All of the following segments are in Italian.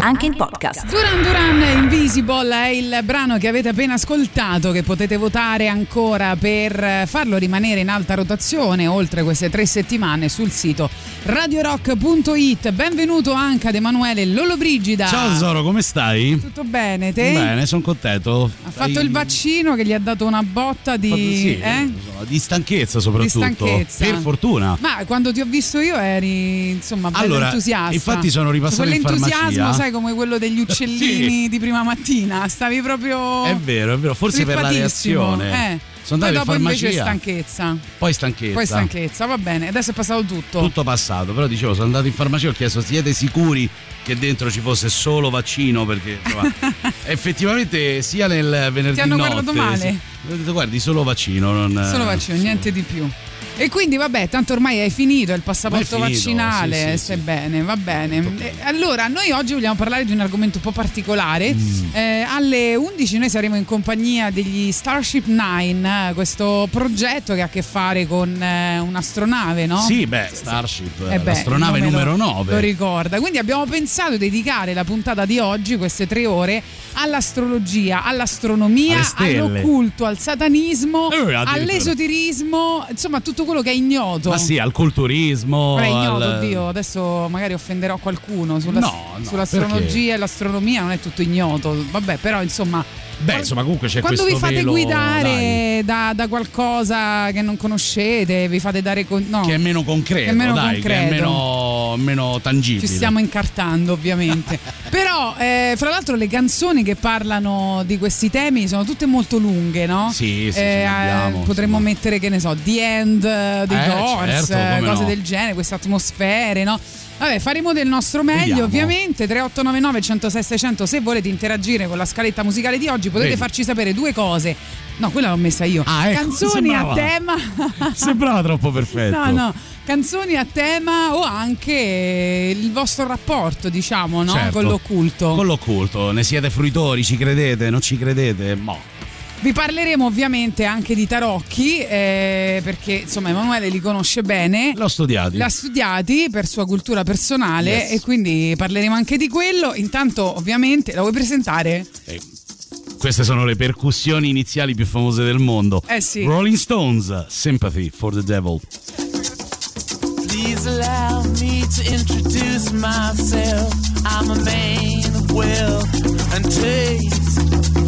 Anche in podcast. Duran Duran Invisible è il brano che avete appena ascoltato, che potete votare ancora per farlo rimanere in alta rotazione oltre queste tre settimane sul sito radiorock.it. Benvenuto anche ad Emanuele Lollobrigida. Ciao Zoro, come stai? Tutto bene, te? Bene, sono contento. Ha fatto il vaccino che gli ha dato una botta di, sì, eh? di stanchezza soprattutto. Di stanchezza. Per fortuna. Ma quando ti ho visto io eri insomma bello allora, entusiasta. Infatti sono ripassato in farmacia. sai, come quello degli uccellini Sì. di prima mattina. Stavi proprio. È vero, è vero, forse per la reazione. Eh. Sono Poi andato in dopo invece stanchezza. Poi stanchezza. Poi stanchezza, va bene. Adesso è passato tutto. Tutto passato, però dicevo, sono andato in farmacia e ho chiesto siete sicuri che dentro ci fosse solo vaccino perché insomma, effettivamente sia nel venerdì Ti hanno notte guardato male? sì, ho detto guardi solo vaccino non Solo vaccino, niente di più. E quindi vabbè, tanto ormai hai finito il passaporto è finito, vaccinale, sì, sì, stai sì. bene, va bene. Eh, allora, noi oggi vogliamo parlare di un argomento un po' particolare. Mm. Eh, alle 11 noi saremo in compagnia degli Starship Nine, eh, questo progetto che ha a che fare con eh, un'astronave, no? Sì, beh, Starship, Eh beh, l'astronave numero lo- 9. Lo ricorda. Quindi abbiamo pensato di dedicare la puntata di oggi, queste tre ore, all'astrologia, all'astronomia, all'occulto, al satanismo, Eh, all'esoterismo, insomma tutto quello che è ignoto. Ma sì, al culturismo. Ora è ignoto, al- oddio, adesso magari offenderò qualcuno sulla- No, no, sull'astrologia perché? e l'astronomia, non è tutto ignoto. Vabbè, però insomma. Beh, insomma, comunque c'è Quando questo vi fate velo, guidare da, da qualcosa che non conoscete, vi fate dare con- no, che è meno concreto, Che è meno dai, che è concreto. meno, meno tangibile. Ci stiamo incartando ovviamente. Però, eh, fra l'altro, le canzoni che parlano di questi temi sono tutte molto lunghe, no? Sì, sì, Eh, abbiamo, potremmo insomma. mettere, che ne so, The End eh, dei Eh, Doors, certo, eh, cose no. del genere, queste atmosfere, no? Vabbè, faremo del nostro meglio, Vediamo. ovviamente. 3899 106 600 se volete interagire con la scaletta musicale di oggi, potete Vedi. farci sapere due cose. No, quella l'ho messa io. Ah, ecco, Canzoni a sembrava- tema. Sembrava troppo perfetto. No, no, canzoni a tema o anche il vostro rapporto, diciamo, no? Certo. con l'occulto. Con l'occulto, ne siete fruitori, ci credete, non ci credete? Mo. Vi parleremo ovviamente anche di tarocchi, eh, perché insomma Emanuele li conosce bene. L'ho studiati. L'ha studiati per sua cultura personale Yes. e quindi parleremo anche di quello. Intanto, ovviamente, la vuoi presentare? Eh, Queste sono le percussioni iniziali più famose del mondo. Eh sì. Rolling Stones, Sympathy for the Devil. Please allow me to introduce myself. I'm a man of wealth and taste.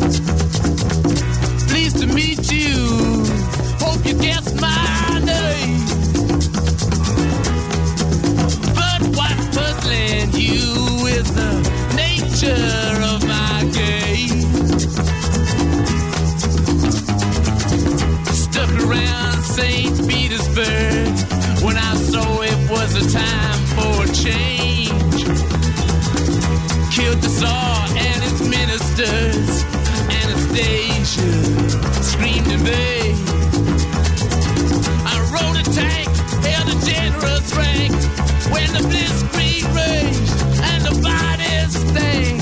St. Petersburg when I saw it was a time for change. Killed the Tsar and his ministers. Anastasia screamed in vain. I rode a tank, held a generous rank when the blitzkrieg raged and the bodies stank.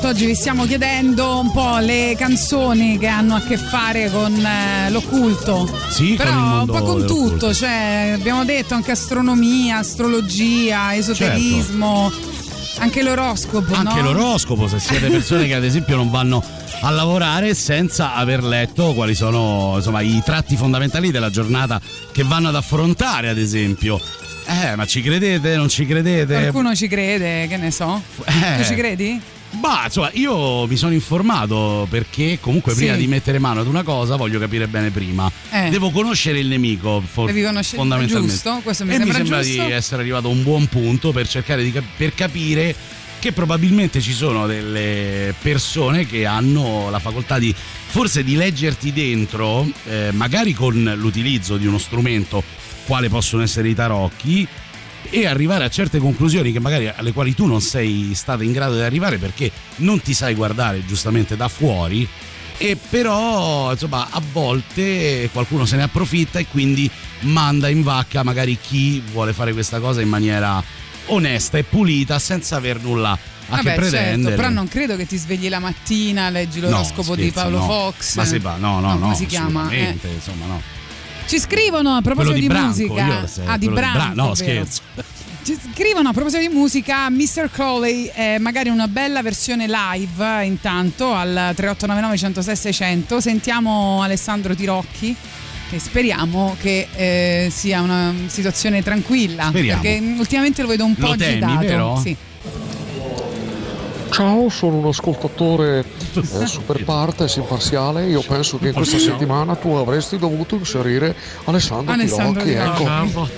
106 600 oggi vi stiamo chiedendo un po' le canzoni che hanno a che fare con eh, l'occulto. Sì, Però un po' con tutto, cioè abbiamo detto anche astronomia, astrologia, esoterismo, anche l'oroscopo, Certo. Anche no? l'oroscopo, se siete persone che ad esempio non vanno a lavorare senza aver letto quali sono insomma, i tratti fondamentali della giornata che vanno ad affrontare, ad esempio. Eh, ma ci credete? Non ci credete? Qualcuno ci crede, che ne so. Eh. Tu ci credi? Bah, insomma, io mi sono informato perché comunque Sì. prima di mettere mano ad una cosa voglio capire bene prima. Eh. Devo conoscere il nemico, for- Devi conoscere- fondamentalmente. giusto, questo mi e sembra mi sembra giusto. di essere arrivato a un buon punto per cercare di cap- per capire che probabilmente ci sono delle persone che hanno la facoltà di forse di leggerti dentro, eh, magari con l'utilizzo di uno strumento quale possono essere i tarocchi e arrivare a certe conclusioni che magari alle quali tu non sei stata in grado di arrivare perché non ti sai guardare giustamente da fuori e però insomma a volte qualcuno se ne approfitta e quindi manda in vacca magari chi vuole fare questa cosa in maniera onesta e pulita senza aver nulla a Vabbè, che pretendere. certo, però non credo che ti svegli la mattina, leggi No, l'oroscopo di scherzi, Paolo no. Fox. Ma se va, no, no, no, come si chiama? Eh. insomma, no. Ci scrivono a proposito di, di, Branco, musica. se- ah, di Branco. Bra- no, vero. scherzo. Ci scrivono a proposito di musica Mr. Crowley, eh, magari una bella versione live eh, intanto al 3899 106 600. Sentiamo Alessandro Tirocchi e speriamo che eh, sia una situazione tranquilla. Speriamo. Perché ultimamente lo vedo un po' Lo temi, agitato. vero? Sì. Ciao, sono un ascoltatore eh, super partes imparziale. Io penso che in questa settimana tu avresti dovuto inserire Alessandro, Alessandro Tirocchi. Tirocchi. Ecco.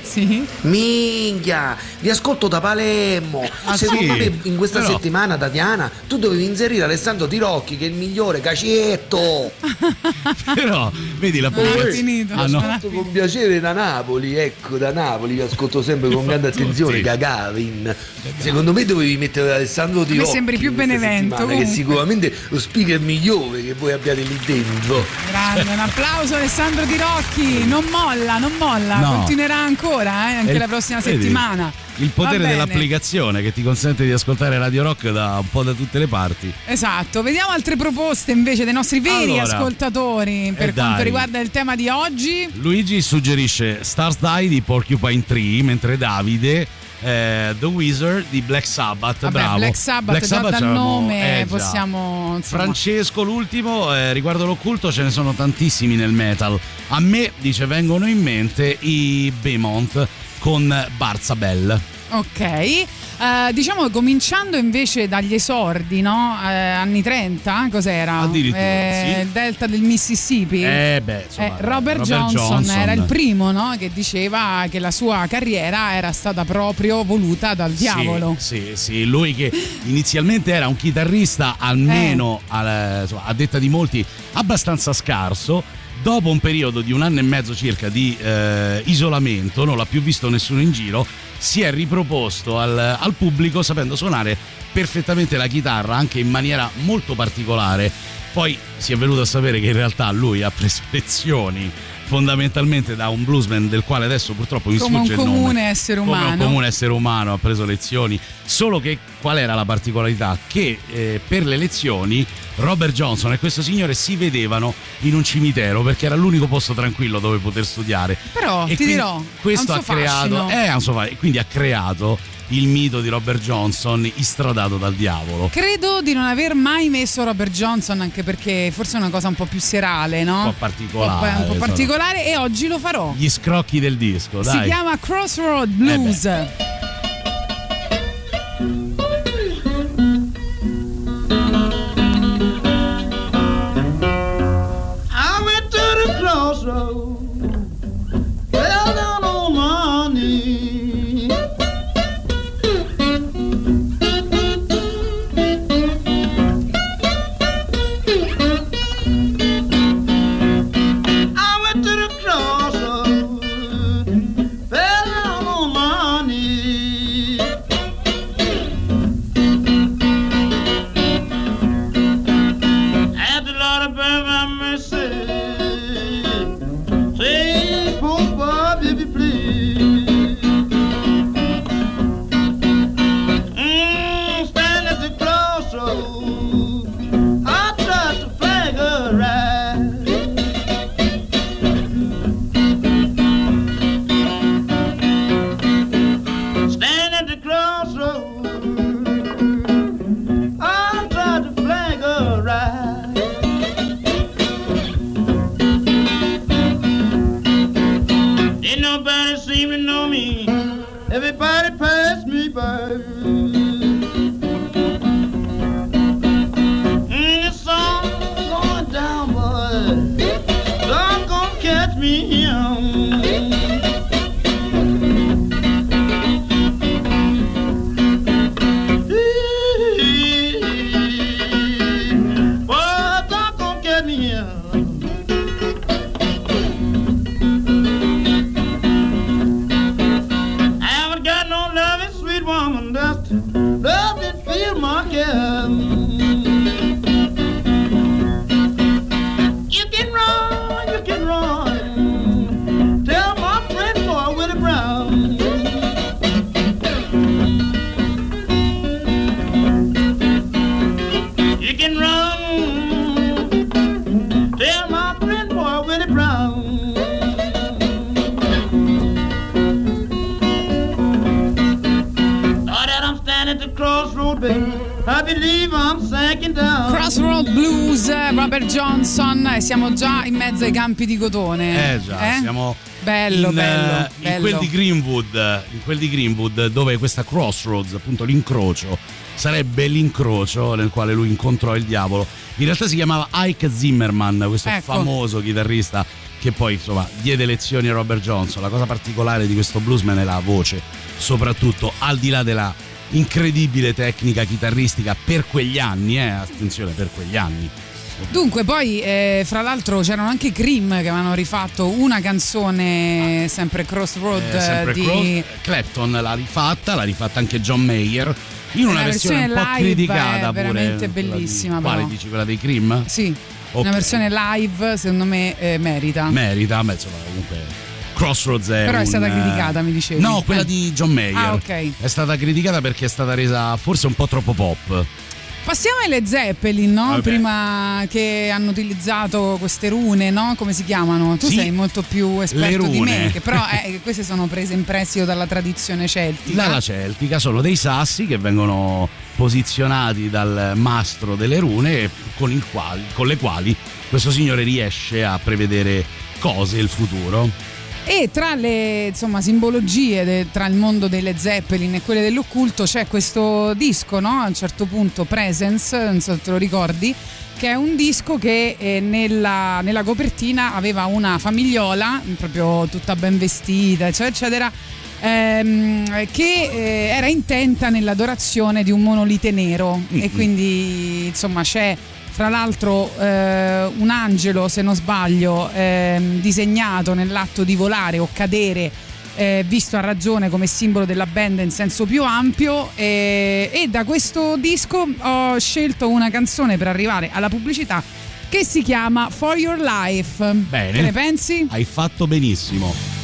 sì. Minchia, vi ascolto da Palermo. Ah, Secondo sì? me in questa Però- settimana, Tatiana, tu dovevi inserire Alessandro Tirocchi, che è il migliore cacetto. Però vedi la pubblicazione- finito. Ah, no. Ascolto con piacere da Napoli, ecco, da Napoli, vi ascolto sempre con grande attenzione. Gagavin. Secondo me dovevi mettere Alessandro Tirocchi. sembri più in questa Benevento, Che sicuramente lo speaker migliore che voi abbiate lì dentro. Grande, un applauso Alessandro Tirocchi, non molla, non molla, No. continuerà ancora eh, anche E la prossima vedi? settimana. Il potere dell'applicazione che ti consente di ascoltare Radio Rock da un po' da tutte le parti. Esatto, vediamo altre proposte invece dei nostri veri Allora, ascoltatori per eh quanto dai. riguarda il tema di oggi. Luigi suggerisce Stars Die di Porcupine Tree, mentre Davide eh, The Wizard di Black Sabbath. Vabbè, bravo. Black Sabbath, già dal c'avevamo- nome eh, possiamo insomma, Francesco, l'ultimo, eh, riguardo l'occulto ce ne sono tantissimi nel metal. A me, dice, vengono in mente i Behemoth con Barzabel. Ok, Eh, diciamo cominciando invece dagli esordi, no? Eh, anni 30, cos'era? Addirittura, Eh, sì. Il delta del Mississippi. Eh beh, insomma, Eh, Robert, Johnson, Johnson. era il primo no? che diceva che la sua carriera era stata proprio voluta dal diavolo. Sì, sì, sì, lui che inizialmente era un chitarrista almeno Eh. al- insomma, a detta di molti abbastanza scarso. Dopo un periodo di un anno e mezzo circa di eh, isolamento, non l'ha più visto nessuno in giro, si è riproposto al, al pubblico sapendo suonare perfettamente la chitarra anche in maniera molto particolare. Poi si è venuto a sapere che in realtà lui ha preso lezioni fondamentalmente da un bluesman del quale adesso purtroppo mi Come un sfugge il nome. comune essere Come un umano. comune essere umano ha preso lezioni. Solo che qual era la particolarità? Che eh, per le lezioni Robert Johnson e questo signore si vedevano in un cimitero perché era l'unico posto tranquillo dove poter studiare. Però E ti dirò, questo ha un creato, eh, un fa- quindi ha creato il mito di Robert Johnson istradato dal diavolo. Credo di non aver mai messo Robert Johnson, anche perché forse è una cosa un po' più serale, no? Un po' particolare, Un po', particolare e oggi lo farò. Gli scrocchi del disco, Si dai. chiama Crossroad Blues. I crossroad, Blues, Robert Johnson, e siamo già in mezzo ai campi di cotone. Eh già, siamo Bello, in, bello, eh, in bello. quel di Greenwood, in quel di Greenwood dove questa crossroads, appunto l'incrocio, sarebbe l'incrocio nel quale lui incontrò il diavolo. In realtà si chiamava Ike Zimmerman, questo Ecco. famoso chitarrista che poi insomma diede lezioni a Robert Johnson. La cosa particolare di questo bluesman è la voce, soprattutto al di là della incredibile tecnica chitarristica per quegli anni, eh, attenzione per quegli anni. Dunque, poi eh, fra l'altro c'erano anche i Cream che avevano rifatto una canzone sempre Crossroad Eh, sempre di Cross- Clapton l'ha rifatta, l'ha rifatta anche John Mayer in una, Una versione, versione un po' criticata è pure. veramente di- bellissima, Quale però. dici quella dei Cream? Sì, Ok. una versione live secondo me eh, merita. Merita, ma insomma comunque Crossroads è Però è stata criticata, mi dicevi. No, quella Eh. di John Mayer. Ah, ok. È stata criticata perché è stata resa forse un po' troppo pop. Passiamo ai Led Zeppelin, no? Vabbè. Prima che hanno utilizzato queste rune, no? Come si chiamano? Tu Sì, sei molto più esperto di me, che però eh, queste sono prese in prestito dalla tradizione celtica. Dalla celtica sono dei sassi che vengono posizionati dal mastro delle rune e con, il quali- con le quali questo signore riesce a prevedere cose, il futuro. E tra le insomma, simbologie de- tra il mondo delle Zeppelin e quelle dell'occulto c'è questo disco, no? A un certo punto, Presence, non so se te lo ricordi, che è un disco che eh, nella, nella copertina aveva una famigliola, proprio tutta ben vestita, eccetera, eccetera. ehm, che eh, era intenta nell'adorazione di un monolite nero e quindi insomma c'è fra l'altro eh, un angelo, se non sbaglio, ehm, disegnato nell'atto di volare o cadere, eh, visto a ragione come simbolo della band in senso più ampio. eh, e da questo disco ho scelto una canzone per arrivare alla pubblicità che si chiama For Your Life. Bene. Che ne pensi? Hai fatto benissimo.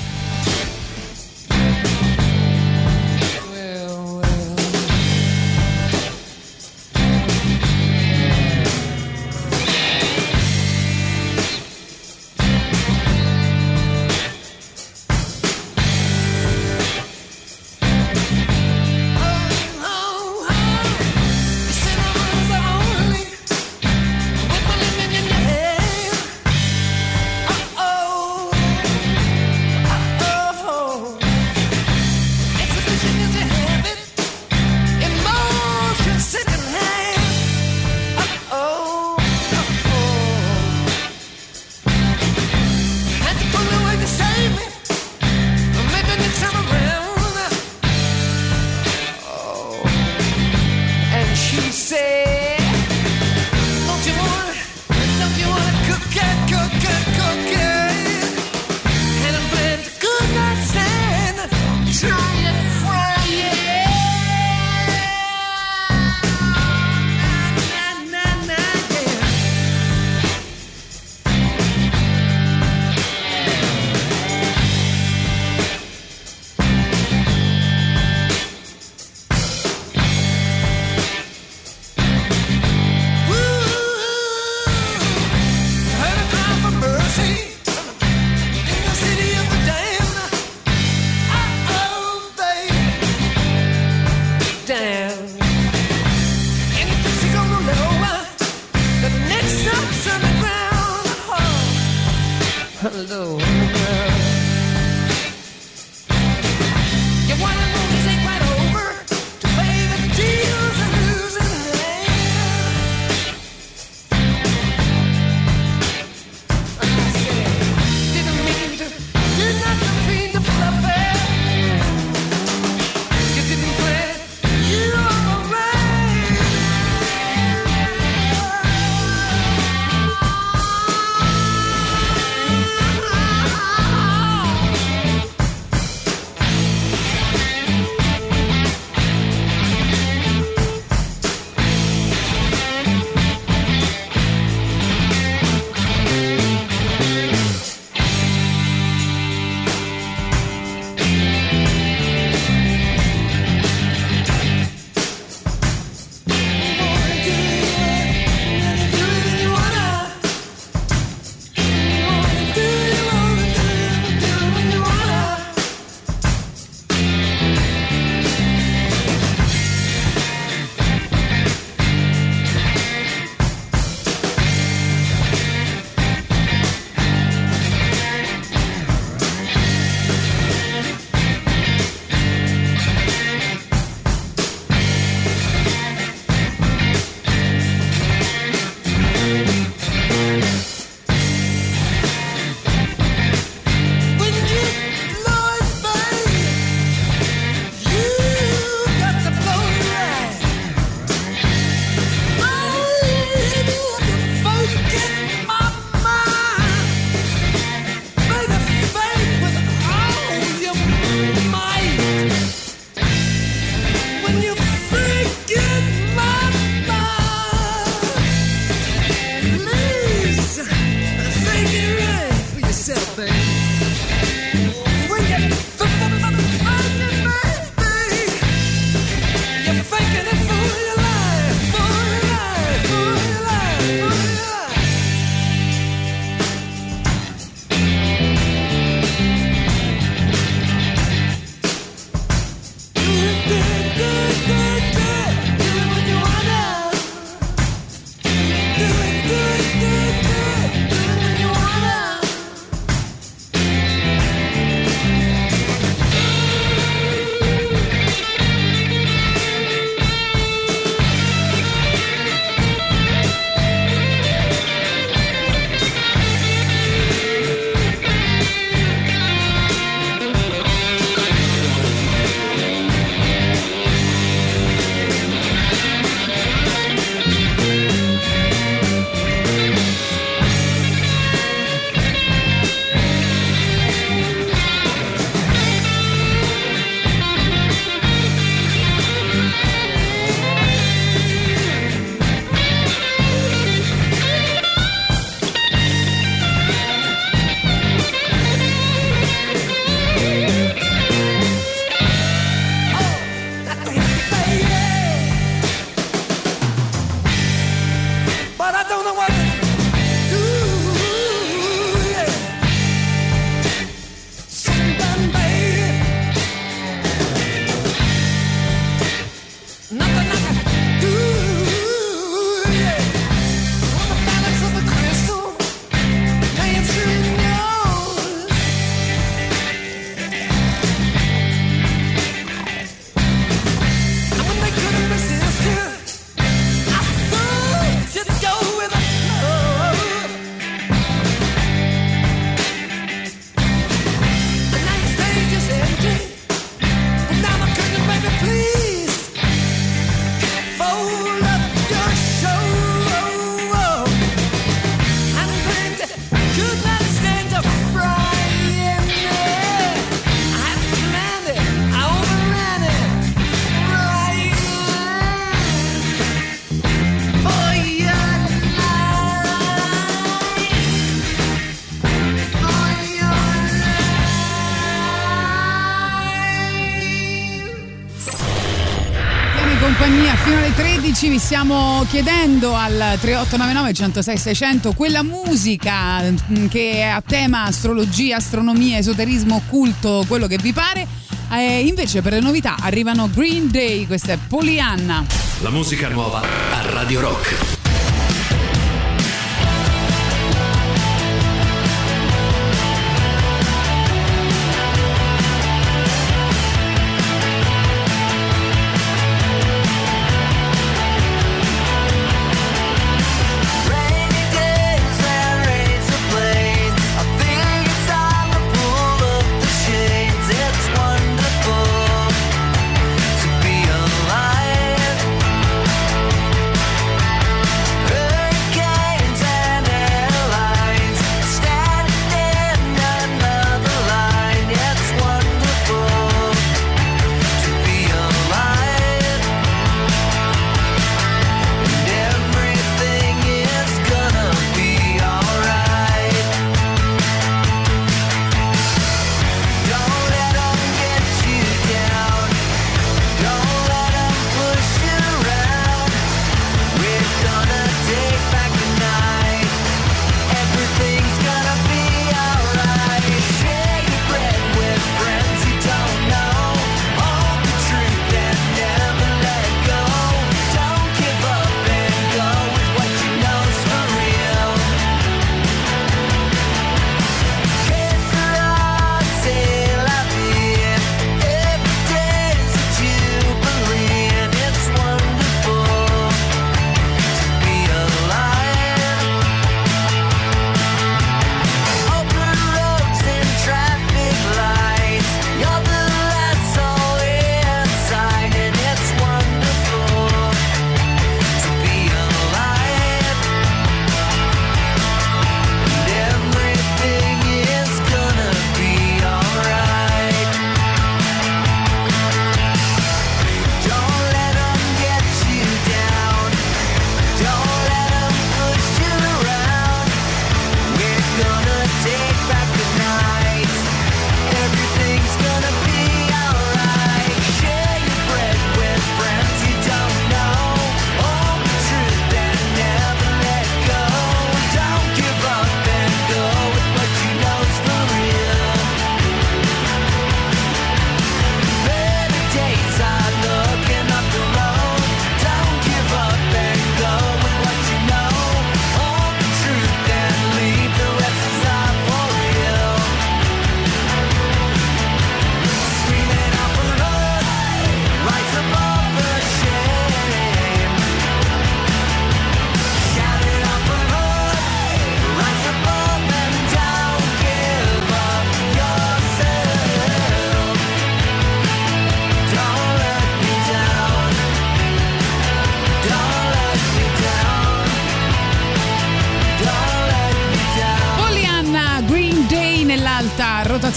13 vi stiamo chiedendo al 3899 106 600 quella musica mm, che è a tema astrologia, astronomia, esoterismo, occulto, quello che vi pare. E invece per le novità arrivano Green Day, questa è Polianna. La musica nuova a Radio Rock.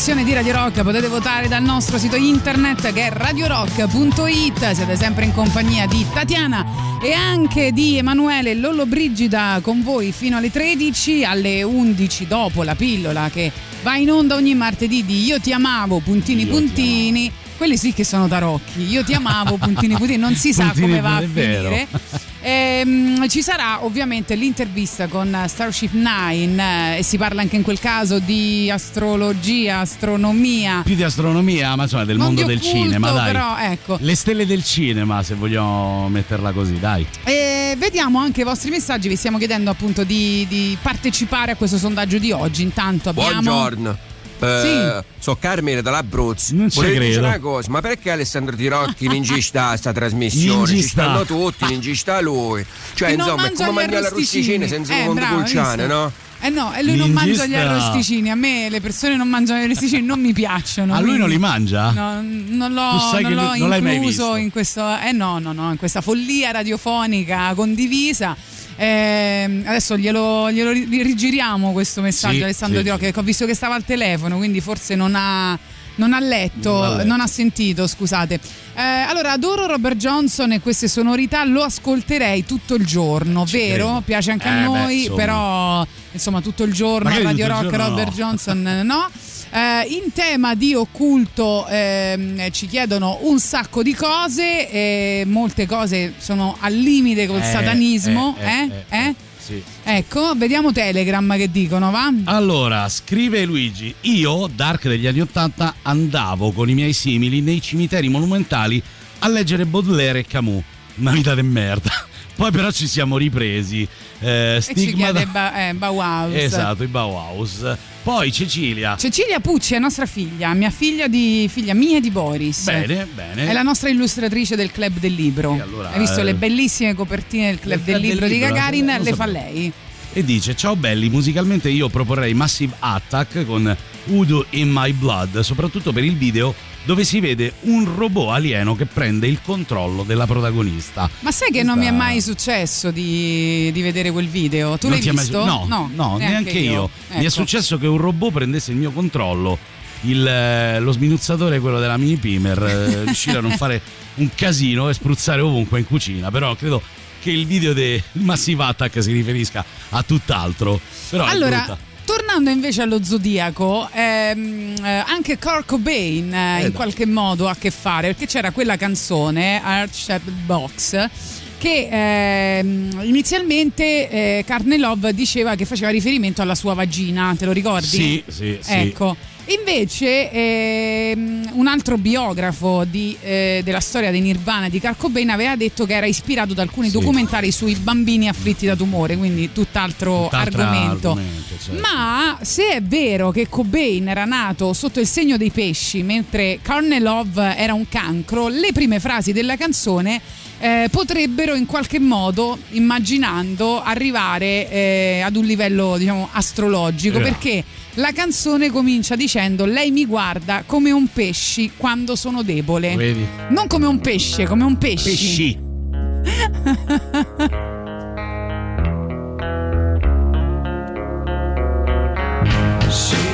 Rotazione di Radio Rock potete votare dal nostro sito internet che è radiorock.it siete sempre in compagnia di Tatiana e anche di Emanuele Lollobrigida con voi fino alle 13 alle 11 dopo la pillola che va in onda ogni martedì di Io ti amavo puntini Io ti puntini. quelli sì che sono tarocchi. Io ti amavo puntini puntini. Non si sa Puntini come va a finire Ehm, ci sarà ovviamente l'intervista con Starship Nine eh, e si parla anche in quel caso di astrologia, astronomia. Più di astronomia, ma insomma del Non mondo del occulto, cinema, dai. però, ecco. Le stelle del cinema, se vogliamo metterla così, dai. E vediamo anche i vostri messaggi, vi stiamo chiedendo appunto di, di partecipare a questo sondaggio di oggi. Intanto abbiamo... Buongiorno. Eh, So Carmine dall'Abruzzo. Non ci Volevo credo. una cosa, ma perché Alessandro Tirocchi non ci sta sta trasmissione? Non ci stanno sta. tutti, non ci sta lui. Cioè, Che non insomma, è mangia come mangiare la rosticina senza Eh, un mondo pulciane, visto? no? Eh no, e lui non Mingista. mangia gli arrosticini. A me le persone non mangiano gli arrosticini non mi piacciono. A lui non li mangia? No, non l'ho, Tu sai non l'ho lui- non l'hai mai incluso visto? in questo. Eh no, no, no, in questa follia radiofonica condivisa. Ehm, adesso glielo, glielo ri- rigiriamo questo messaggio Sì, Alessandro sì, Di Rocca, che ho visto che stava al telefono, quindi forse non ha, Non ha letto, Non ha letto. non ha sentito, scusate. Eh, allora, adoro Robert Johnson e queste sonorità lo ascolterei tutto il giorno, Ci vero? credo. Piace anche a Eh, beh, noi, insomma. però insomma tutto il giorno Magari Radio Rock Robert no. Johnson no. Eh, in tema di occulto ehm, ci chiedono un sacco di cose, e molte cose sono al limite col Eh, satanismo, eh, eh? eh, Eh? Sì. Ecco, vediamo Telegram che dicono, va? Allora, scrive Luigi, io, Dark degli anni Ottanta, andavo con i miei simili nei cimiteri monumentali a leggere Baudelaire e Camus. Una vita de merda. Poi però ci siamo ripresi. Eh, E ci stigma da- ba- eh, Bauhaus. Esatto, i Bauhaus. Poi Cecilia. Cecilia Pucci è nostra figlia, mia figlia di figlia mia e di Boris. Bene, bene. È la nostra illustratrice del Club del Libro. E allora, Hai visto eh, le bellissime copertine del Club del Club Libro del di Libro, Gagarin? lo Le fa lei. E dice: Ciao belli, musicalmente io proporrei Massive Attack con Udo in My Blood, soprattutto per il video dove si vede un robot alieno che prende il controllo della protagonista. Ma sai che non mi è mai successo di, di vedere quel video? Tu Non l'hai ti è mai visto? su- no, no, neanche, io. Mi è Ecco. successo che un robot prendesse il mio controllo. Il, eh, lo sminuzzatore, quello della mini pimer, eh, riuscire a non fare un casino e spruzzare ovunque in cucina. Però credo che il video di Massive Attack si riferisca a tutt'altro. Però Allora. Tornando invece allo zodiaco, ehm, eh, anche Kurt Cobain eh, in dai. qualche modo ha a che fare, perché c'era quella canzone, Archshep Box, che ehm, inizialmente eh, Carne Love diceva che faceva riferimento alla sua vagina, te lo ricordi? Sì, sì, sì. Invece ehm, un altro biografo di, eh, della storia dei Nirvana di Kurt Cobain aveva detto che era ispirato da alcuni Sì. documentari sui bambini afflitti da tumore, quindi tutt'altro Tutt'altro argomento. argomento, certo. Ma se è vero che Cobain era nato sotto il segno dei pesci mentre Carne Love era un cancro, le prime frasi della canzone eh, potrebbero in qualche modo, immaginando, arrivare eh, ad un livello diciamo astrologico Eh. perché la canzone comincia dicendo lei mi guarda come un pesci quando sono debole. Vedi? Non come un pesce, come un pesci. Pesci. She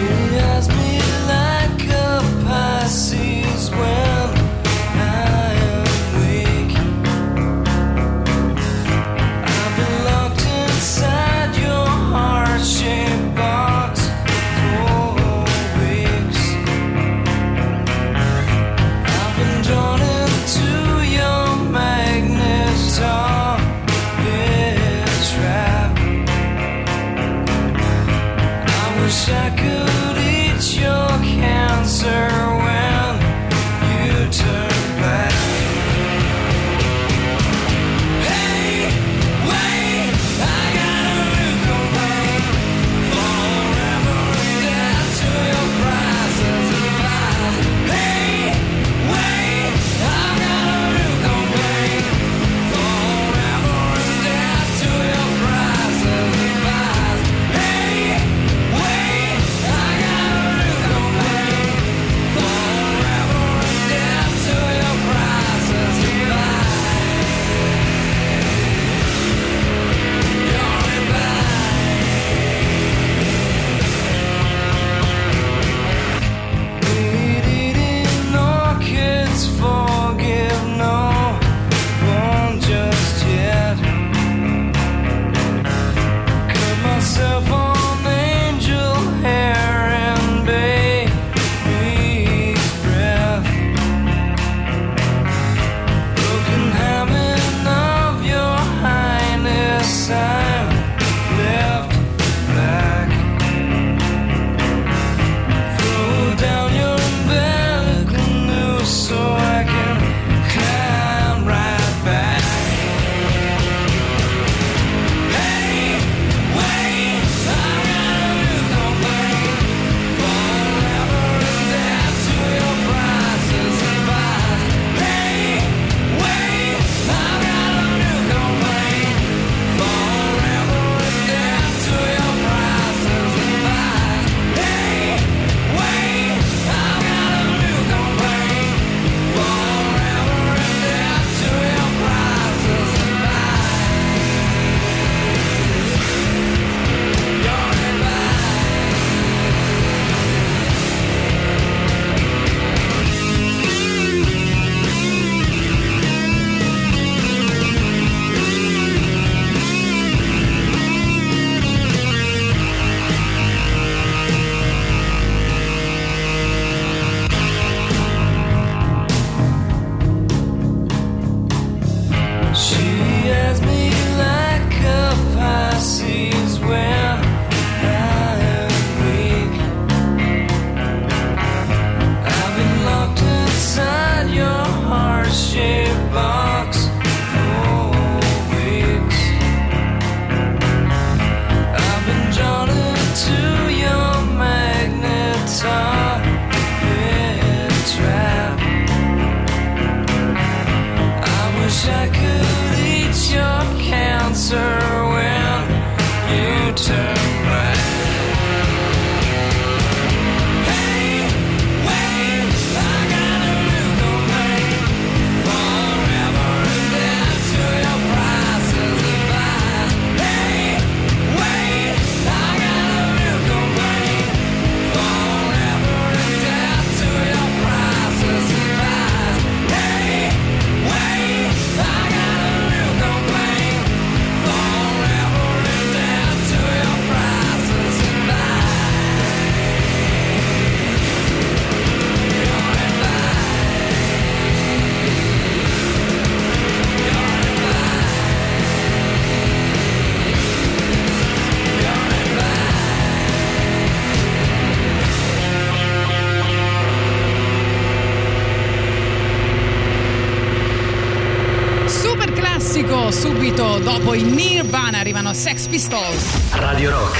dopo i Nirvana arrivano Sex Pistols. Radio Rock,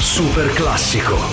super classico.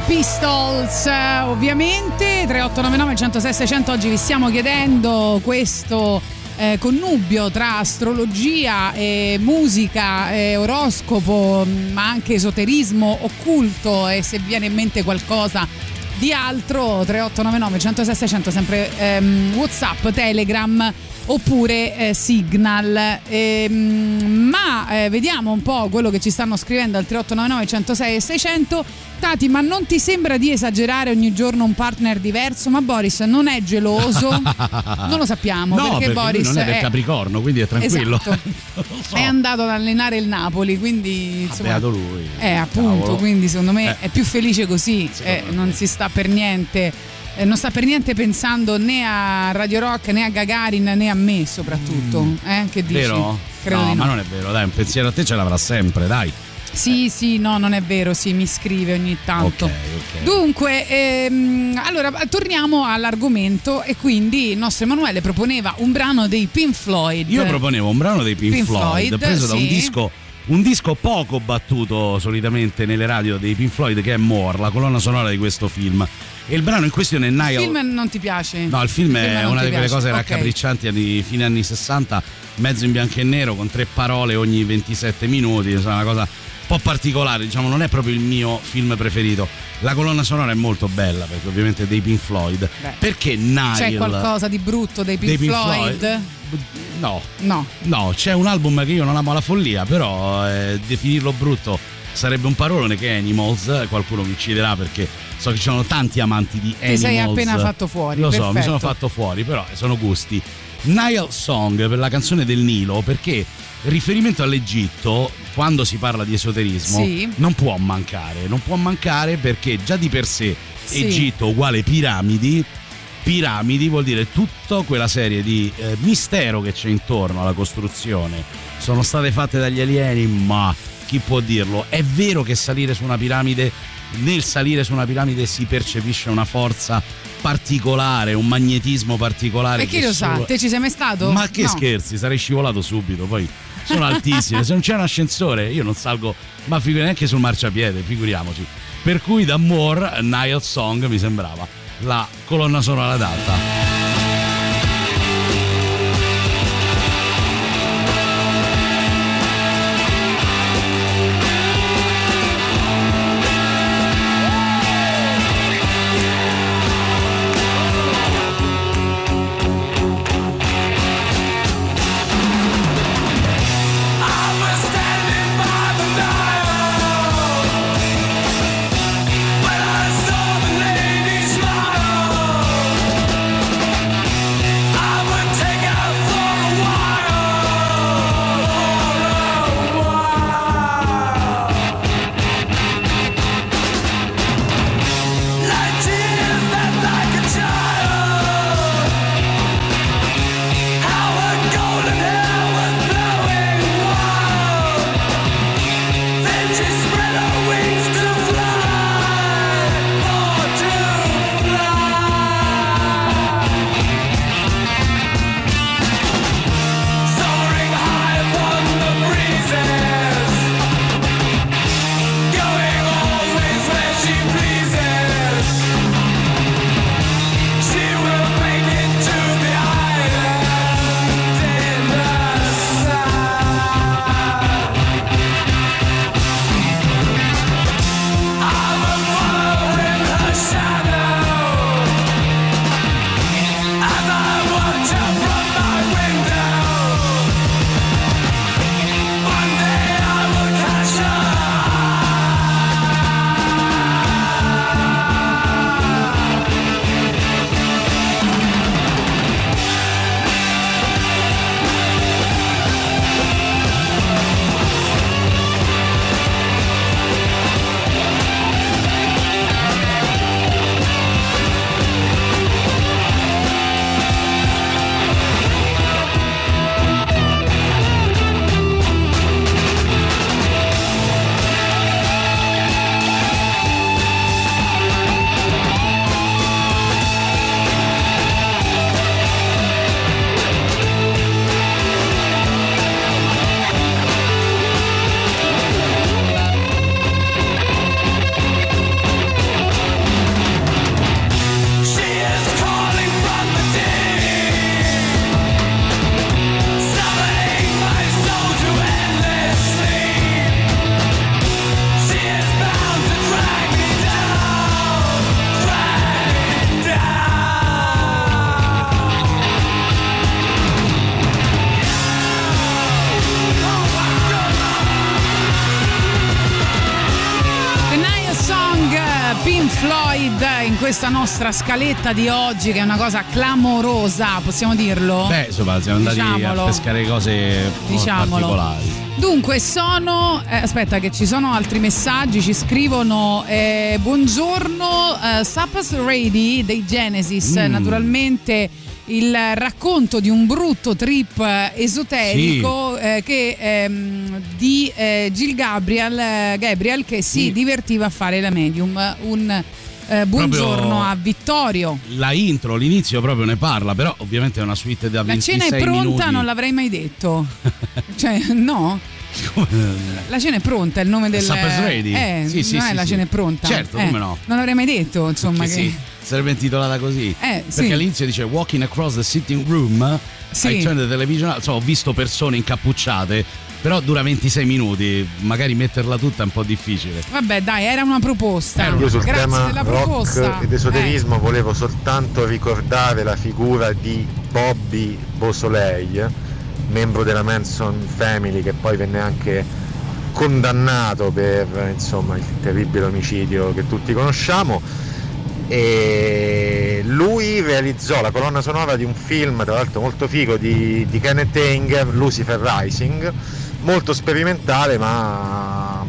Pistols, eh, ovviamente 3899 106 600 oggi vi stiamo chiedendo questo eh, connubio tra astrologia e musica, e oroscopo, ma anche esoterismo occulto. E se vi viene in mente qualcosa di altro 3899 106 600 sempre ehm, Whatsapp, Telegram oppure eh, Signal. Ehm, ma eh, vediamo un po' quello che ci stanno scrivendo al 3899 106 e 600 Tati ma non ti sembra di esagerare ogni giorno un partner diverso ma Boris non è geloso non lo sappiamo no, perché, perché Boris non è del è- Capricorno, quindi è tranquillo. Esatto. So. è andato ad allenare il Napoli quindi insomma Beato lui. eh, appunto, Cavolo. quindi secondo me Eh. è più felice così, eh, non si sta per niente. eh, non sta per niente pensando né a Radio Rock né a Gagarin né a me soprattutto. Eh? Che dici? Mm. Vero? Credo no, di no. ma non è vero, dai, un pensiero a te ce l'avrà sempre, dai. Sì, sì, no, non è vero, sì, mi scrive ogni tanto. Ok, ok. Dunque, ehm, allora torniamo all'argomento e quindi il nostro Emanuele proponeva un brano dei Pink Floyd. Io proponevo un brano dei Pink, Pink Floyd, Floyd, preso da un sì. disco un disco poco battuto solitamente nelle radio dei Pink Floyd che è More, la colonna sonora di questo film. E il brano in questione è Il Nile film non ti piace? No, il film è non una ti di quelle piace? cose Ok. raccapriccianti di fine anni 60, mezzo in bianco e nero, con tre parole ogni 27 minuti, insomma, una cosa po' particolare, diciamo, non è proprio il mio film preferito. La colonna sonora è molto bella, perché ovviamente è dei Pink Floyd. Beh. Perché Nile? C'è qualcosa di brutto dei Pink, dei Pink Floyd? Floyd? No, No. no, c'è un album che io non amo alla follia, però eh, definirlo brutto sarebbe un parolone che è Animals, qualcuno mi ucciderà perché so che ci sono tanti amanti di Animals. sei appena fatto fuori, Lo so, mi perfetto. sono fatto fuori, però sono gusti. Nile Song per la canzone del Nilo, perché riferimento all'Egitto, quando si parla di esoterismo, Sì. non può mancare, non può mancare perché già di per sé Sì. Egitto uguale piramidi, piramidi vuol dire tutta quella serie di eh, mistero che c'è intorno alla costruzione. Sono state fatte dagli alieni, ma chi può dirlo? È vero che salire su una piramide, nel salire su una piramide si percepisce una forza particolare, un magnetismo particolare. E chi lo sa? solo- Te ci sei mai stato? Ma che No. scherzi, sarei scivolato subito, poi sono altissime, se non c'è un ascensore io non salgo, ma figuri neanche sul marciapiede, figuriamoci. Per cui da Moore, Nile Song mi sembrava la colonna sonora adatta. Nostra scaletta di oggi che è una cosa clamorosa, possiamo dirlo? Beh, insomma, siamo andati Diciamolo. a pescare cose Diciamolo. particolari. Dunque sono, eh, aspetta che ci sono altri messaggi, ci scrivono eh, buongiorno eh, Sapas Ready dei Genesis, Mm. naturalmente il racconto di un brutto trip eh, esoterico eh, che, ehm, di eh, Gil Gabriel, eh, Gabriel che si Sì. divertiva a fare la medium. Un eh, buongiorno a Vittorio. La intro, l'inizio proprio ne parla, però ovviamente è una suite da La 26 cena è pronta, minuti. non l'avrei mai detto. cioè, no? La cena è pronta, è il nome del. Supper's ready? Eh, Sì, sì, non sì, è la sì. cena è pronta. Certo, Eh, come no? Non l'avrei mai detto, insomma, Che che, sì. Sarebbe intitolata così. Eh, Perché all'inizio dice Walking across the sitting room. Sì. I turned the television. Insomma, ho visto persone incappucciate. Però dura 26 minuti. Magari metterla tutta è un po' difficile. Vabbè, dai, era una proposta. Io sul Grazie tema della rock proposta. ed esoterismo volevo soltanto ricordare la figura di Bobby Beausoleil, membro della Manson Family che poi venne anche condannato per insomma, il terribile omicidio che tutti conosciamo e lui realizzò la colonna sonora di un film tra l'altro molto figo di, di Kenneth Anger, Lucifer Rising molto sperimentale ma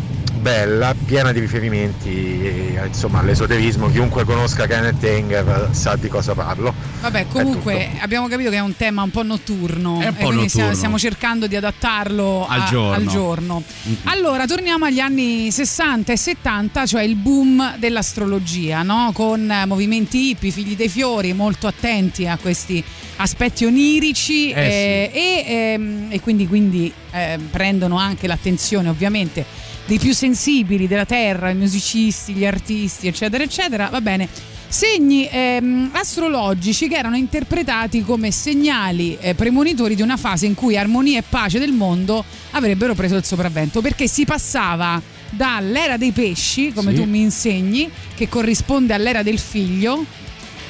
bella, piena di riferimenti eh, insomma all'esoterismo chiunque conosca Kenneth Anger sa di cosa parlo Vabbè, comunque abbiamo capito che è un tema un po' notturno. È un e po' quindi stiamo, notturno. stiamo cercando di adattarlo Al a- giorno. al giorno. Mm-mm. Allora, torniamo agli anni 60 e 70, cioè il boom dell'astrologia, no? con eh, movimenti hippie, figli dei fiori, molto attenti a questi aspetti onirici Eh, eh, e, ehm, e quindi, quindi eh, prendono anche l'attenzione ovviamente dei più sensibili della terra, i musicisti, gli artisti, eccetera, eccetera. Va bene. Segni ehm, astrologici che erano interpretati come segnali eh, premonitori di una fase in cui armonia e pace del mondo avrebbero preso il sopravvento, perché si passava dall'era dei pesci, come Sì. tu mi insegni, che corrisponde all'era del figlio,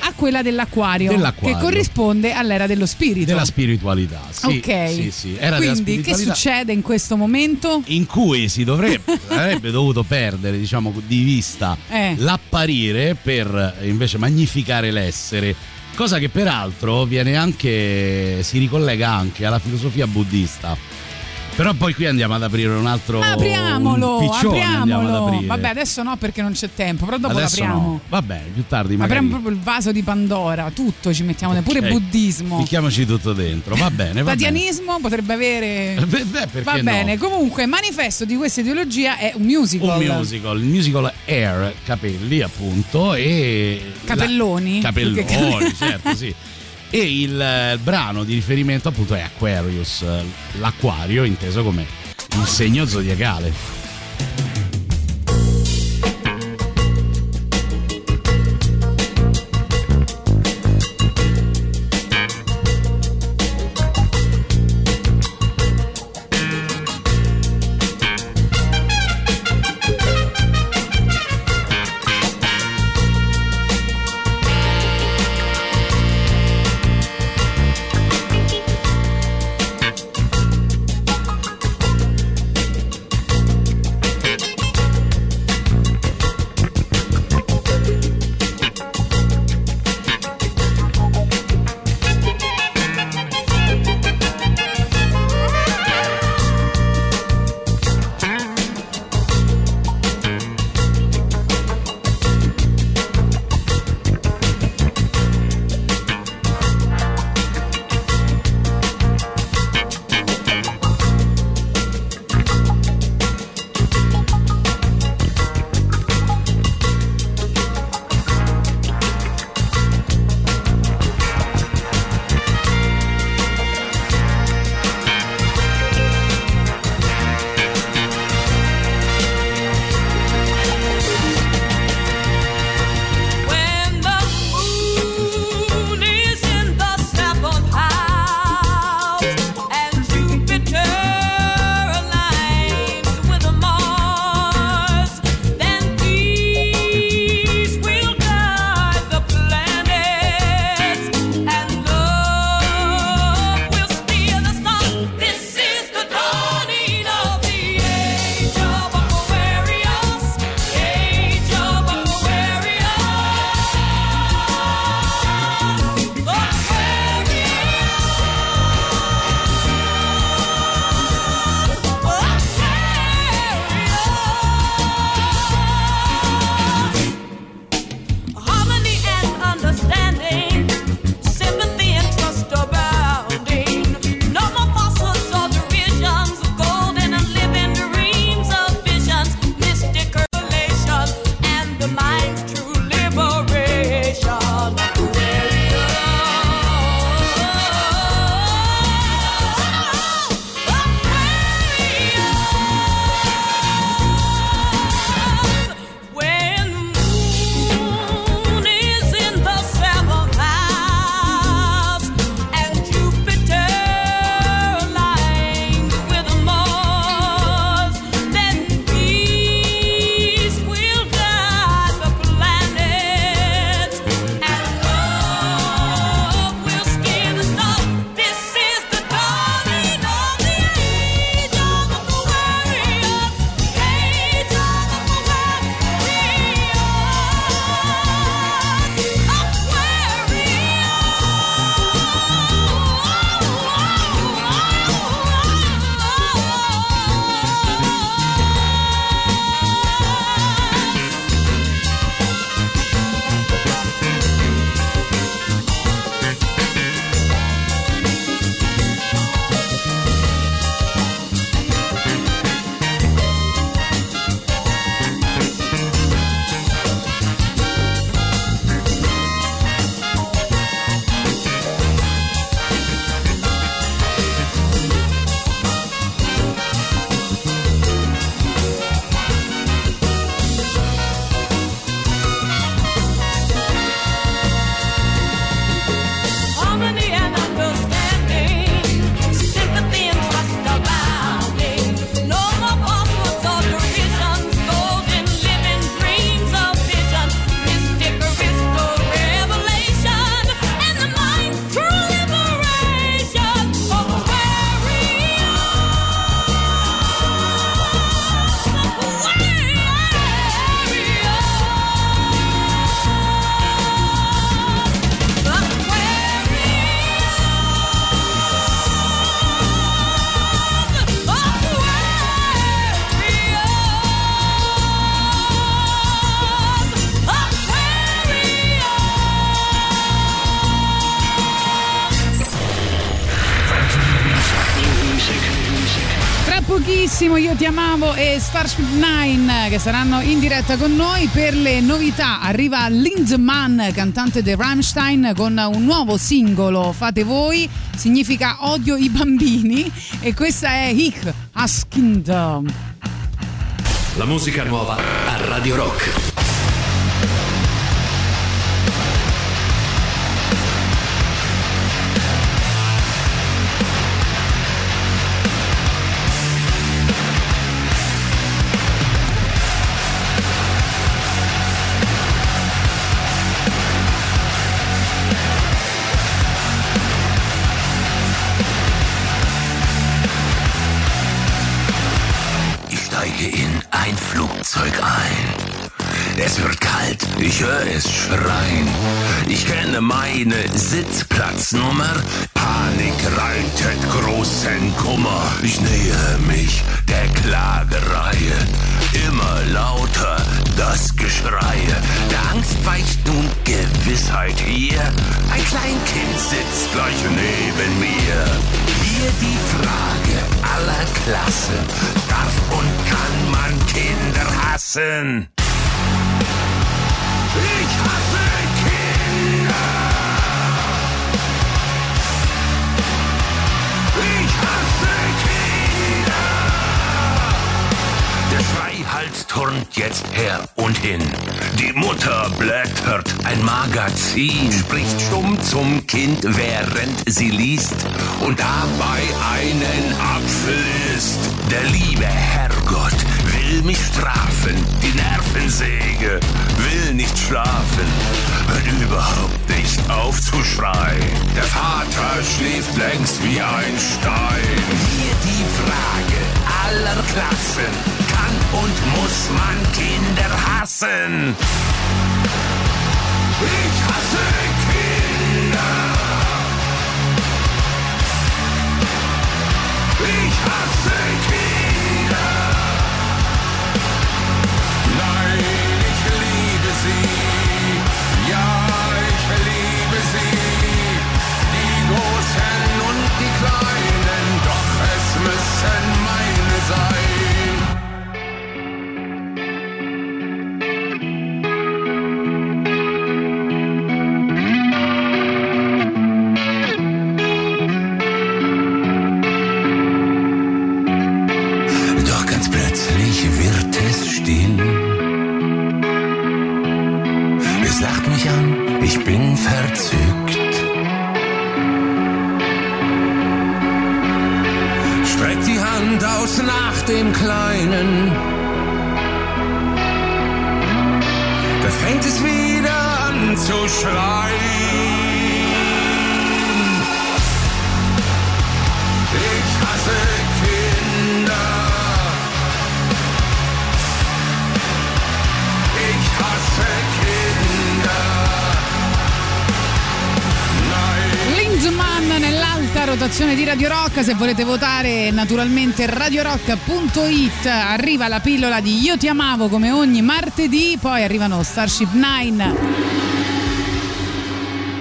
a quella dell'acquario, Dell'acquario. che corrisponde all'era dello spirito. Della spiritualità. Sì, ok. Sì, sì. Era Quindi che succede in questo momento? in cui si dovrebbe avrebbe dovuto perdere diciamo di vista Eh. l'apparire per invece magnificare l'essere cosa che peraltro viene anche si ricollega anche alla filosofia buddista però poi qui andiamo ad aprire un altro Apriamolo, un apriamolo. Vabbè, adesso no perché non c'è tempo, però dopo Adesso l'apriamo. no. va bene più tardi magari Apriamo proprio il vaso di Pandora, tutto ci mettiamo dentro, pure buddismo. mettiamoci tutto dentro va bene va bene Tatianismo potrebbe avere. Beh, beh, perché Va no? bene, comunque, manifesto di questa ideologia è un musical. un musical, il musical Air, capelli appunto e Capelloni? la- capelloni, certo, sì. E il, eh, brano di riferimento appunto è Aquarius, eh, l'acquario inteso come il segno zodiacale. Starship 9 che saranno in diretta con noi per le novità. Arriva Lindemann, cantante dei Rammstein, con un nuovo singolo, fate voi, significa odio i bambini e questa è Ich as Kind. La musica nuova a Radio Rock. meine, Sitzplatznummer Magazin, spricht stumm zum Kind, während sie liest und dabei einen Apfel isst. Der liebe Herrgott will mich strafen, die Nervensäge will nicht schlafen, hört überhaupt nicht auf zu schreien. Der Vater schläft längst wie ein Stein. Hier die Frage aller Klassen, kann und muss man Kinder hassen? Ich se volete votare naturalmente radiorock.it, arriva la pillola di Io ti amavo come ogni martedì, poi arrivano Starship 9.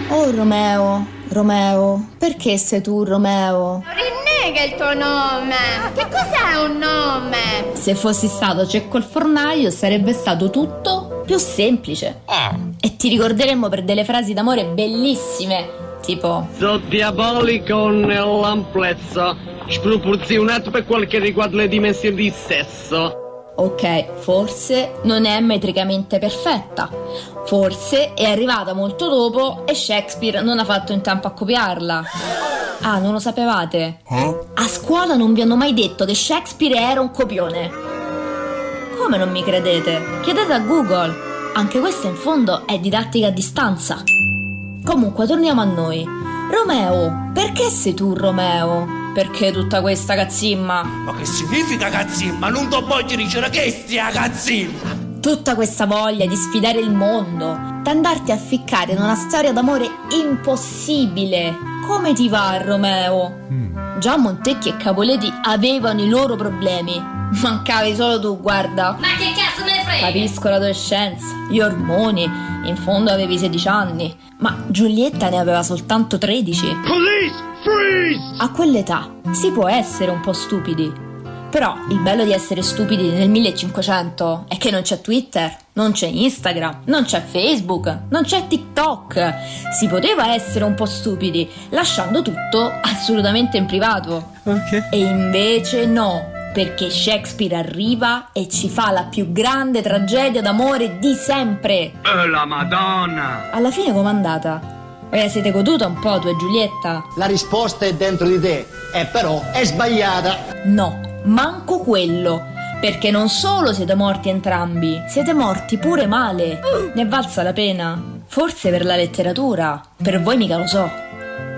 Oh Romeo, Romeo, perché sei tu Romeo? Rinnega il tuo nome! Che cos'è un nome? Se fossi stato c'è col fornaio sarebbe stato tutto più semplice. E ti ricorderemmo per delle frasi d'amore bellissime, tipo So diabolico nell'amplezza, sproporzionato per quel che riguarda le dimensioni di sesso. Ok, forse non è metricamente perfetta. Forse è arrivata molto dopo e Shakespeare non ha fatto in tempo a copiarla. Ah, non lo sapevate? A scuola non vi hanno mai detto che Shakespeare era un copione. Come non mi credete? Chiedete a Google. Anche questa in fondo è didattica a distanza. Comunque, torniamo a noi. Romeo, perché sei tu Romeo? Perché tutta questa cazzimma? Ma che significa cazzimma? Non ti voglio dire che stia cazzimma! Tutta questa voglia di sfidare il mondo, d'andarti a ficcare in una storia d'amore impossibile. Come ti va, Romeo? Già Montecchi e Capoleti avevano i loro problemi. Mancavi solo tu, guarda. Ma che cazzo? Capisco l'adolescenza, gli ormoni, in fondo avevi 16 anni, ma Giulietta ne aveva soltanto 13. Police, freeze! A quell'età si può essere un po' stupidi. Però il bello di essere stupidi nel 1500 è che non c'è Twitter, non c'è Instagram, non c'è Facebook, non c'è TikTok. Si poteva essere un po' stupidi, lasciando tutto assolutamente in privato. E invece no, perché Shakespeare arriva e ci fa la più grande tragedia d'amore di sempre. Eh, la madonna! Alla fine com'è andata? La siete goduta un po' tu e Giulietta? La risposta è dentro di te, e però è sbagliata. No, manco quello. Perché non solo siete morti entrambi, siete morti pure male. Ne è valsa la pena. Forse per la letteratura. Per voi mica lo so.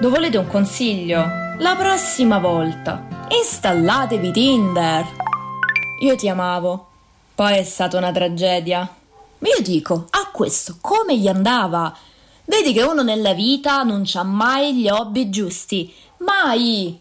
Lo volete un consiglio? La prossima volta installatevi Tinder. Io ti amavo. Poi è stata una tragedia. Ma io dico, a questo come gli andava? Vedi che uno nella vita non c'ha mai gli hobby giusti. Mai!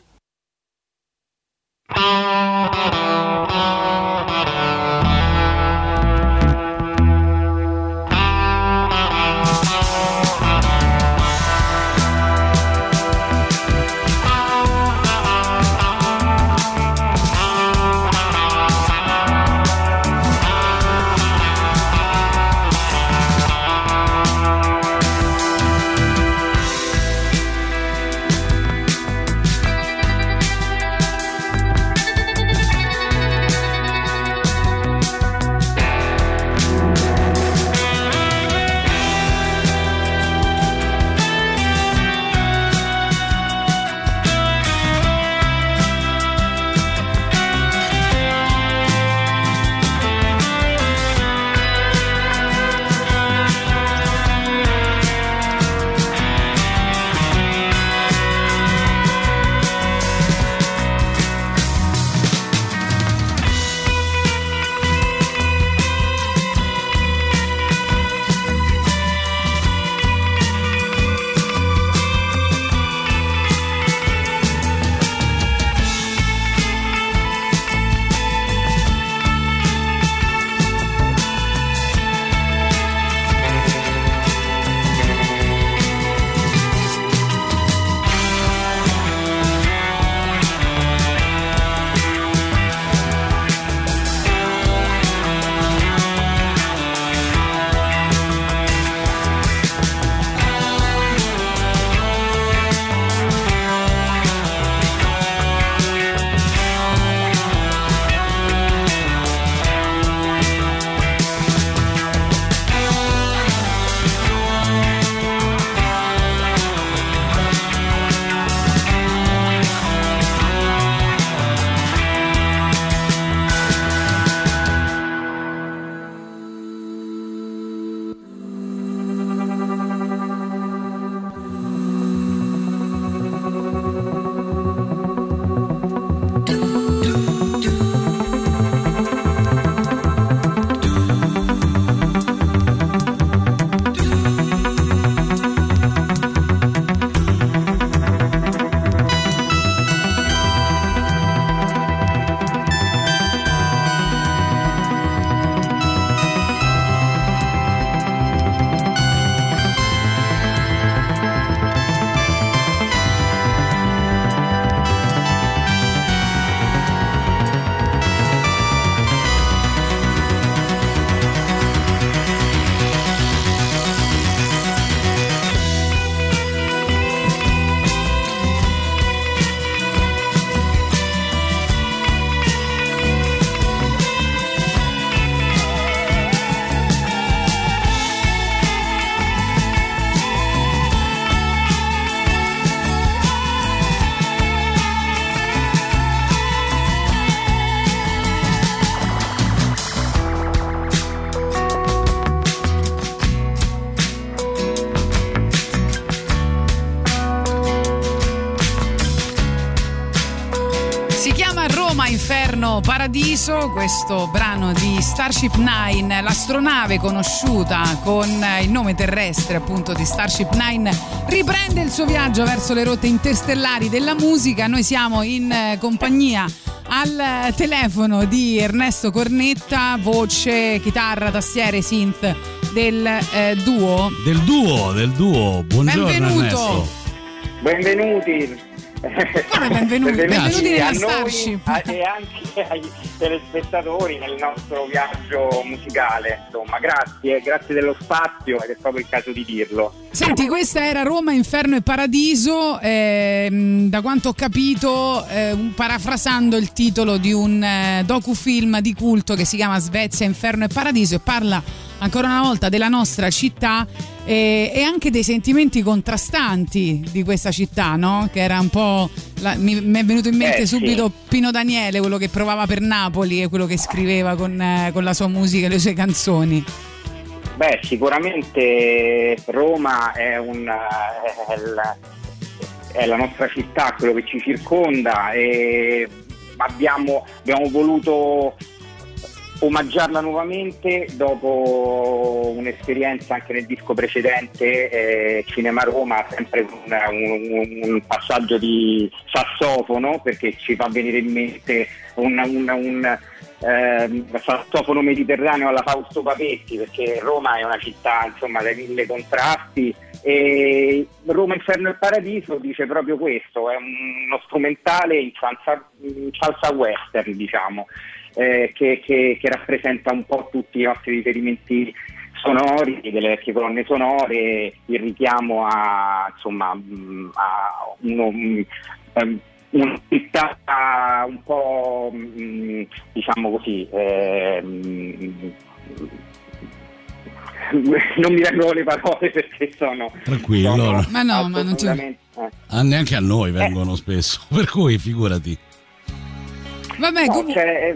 Paradiso, questo brano di Starship Nine, l'astronave conosciuta con il nome terrestre appunto di Starship Nine, riprende il suo viaggio verso le rotte interstellari della musica. Noi siamo in eh, compagnia al telefono di Ernesto Cornetta, voce, chitarra, tastiere, synth del eh, duo. Del duo, del duo. Buongiorno Benvenuto. Ernesto. Benvenuti. Come benvenuti, benvenuti nella a noi Starship. e anche ai telespettatori nel nostro viaggio musicale. Insomma, grazie, grazie dello spazio ed è proprio il caso di dirlo. Senti, questa era Roma, Inferno e Paradiso, ehm, da quanto ho capito, eh, un- parafrasando il titolo di un eh, docufilm di culto che si chiama Svezia, Inferno e Paradiso e parla ancora una volta della nostra città eh, e anche dei sentimenti contrastanti di questa città, no? Che era un po'... la- mi, mi è venuto in mente Eh, sì. subito Pino Daniele, quello che provava per Napoli e quello che scriveva con, eh, con la sua musica e le sue canzoni. Beh, sicuramente Roma è, un, è la, nostra città, quello che ci circonda e abbiamo, abbiamo voluto omaggiarla nuovamente dopo un'esperienza anche nel disco precedente eh, Cinema Roma sempre con un, un- un passaggio di sassofono perché ci fa venire in mente un, un, un, ehm, sassofono mediterraneo alla Fausto Papetti perché Roma è una città insomma dai mille contrasti e Roma Inferno e Paradiso dice proprio questo è uno strumentale in salsa, in salsa western diciamo eh, che, che- che rappresenta un po' tutti i nostri riferimenti sonori, delle vecchie colonne sonore, il richiamo a, insomma, mh, a uno, mh, ehm, una città un po' mh, diciamo così ehm, non mi vengono le parole perché sono Tranquillo. sono Ma no, ma non ci- assolutamente- eh. Ah, neanche a noi vengono spesso, per cui figurati. Vabbè, No, comu- cioè,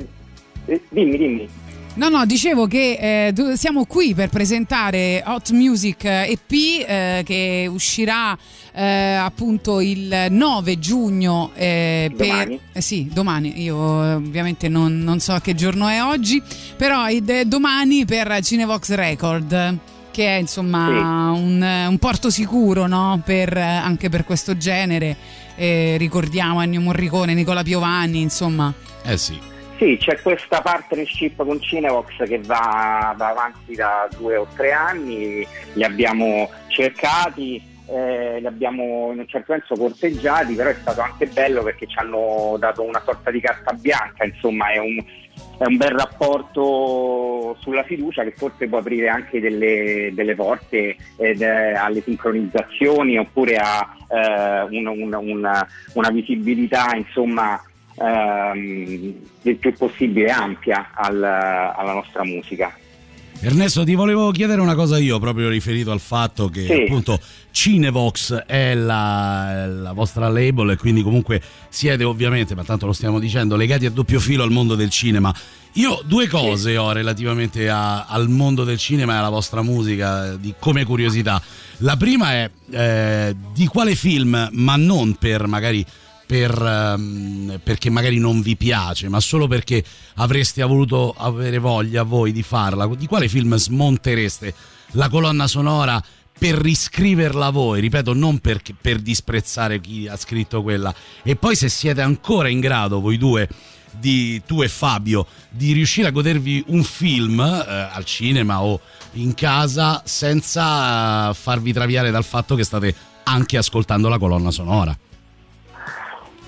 eh, dimmi, dimmi. No, no, dicevo che eh, siamo qui per presentare Hot Music eh, EP eh, che uscirà eh, appunto il 9 giugno. eh, per- Domani? eh, sì, domani. Io eh, ovviamente non, non so che giorno è oggi, però è domani per Cinevox Record. Che è insomma un, un porto sicuro no? per, eh, anche per questo genere. Eh, ricordiamo Ennio Morricone, Nicola Piovani, insomma. Eh sì. Sì, c'è questa partnership con Cinevox che va, va avanti da due o tre anni, li abbiamo cercati, eh, li abbiamo in un certo senso corteggiati, però è stato anche bello perché ci hanno dato una sorta di carta bianca, insomma è un, è un bel rapporto sulla fiducia che forse può aprire anche delle, delle porte ed, eh, alle sincronizzazioni oppure a eh, una, una- una- una visibilità insomma ehm, il più possibile ampia al- alla nostra musica. Ernesto, ti volevo chiedere una cosa io, proprio riferito al fatto che Sì. appunto Cinevox è la, la vostra label e quindi comunque siete ovviamente, ma tanto lo stiamo dicendo, legati a doppio filo al mondo del cinema. Io due cose ho relativamente a- al mondo del cinema e alla vostra musica, di, come curiosità. La prima è eh, di quale film, ma non per magari per, ehm, perché magari non vi piace, ma solo perché avreste voluto avere voglia voi di farla, di quale film smontereste la colonna sonora per riscriverla voi? Ripeto, non per, per disprezzare chi ha scritto quella. E poi se siete ancora in grado, voi due, di tu e Fabio, di riuscire a godervi un film eh, al cinema o in casa senza eh, farvi traviare dal fatto che state anche ascoltando la colonna sonora.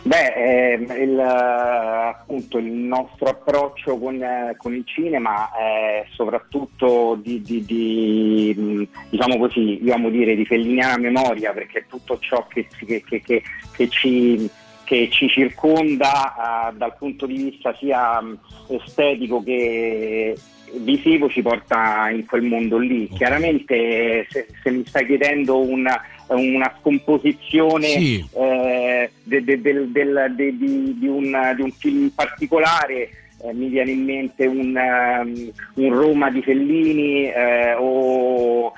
Beh, ehm, il, eh, appunto il nostro approccio con, eh, con il cinema è soprattutto di, di- di, mh, diciamo così, io amo dire di felliniana memoria perché tutto ciò che, che- che- che- ci, che ci circonda eh, dal punto di vista sia mh, estetico che visivo ci porta in quel mondo lì. Chiaramente se, se mi stai chiedendo una, una scomposizione Sì. eh, de- de- de- di, di un, di un film particolare. eh, mi viene in mente un, ehm, un Roma di Fellini eh, o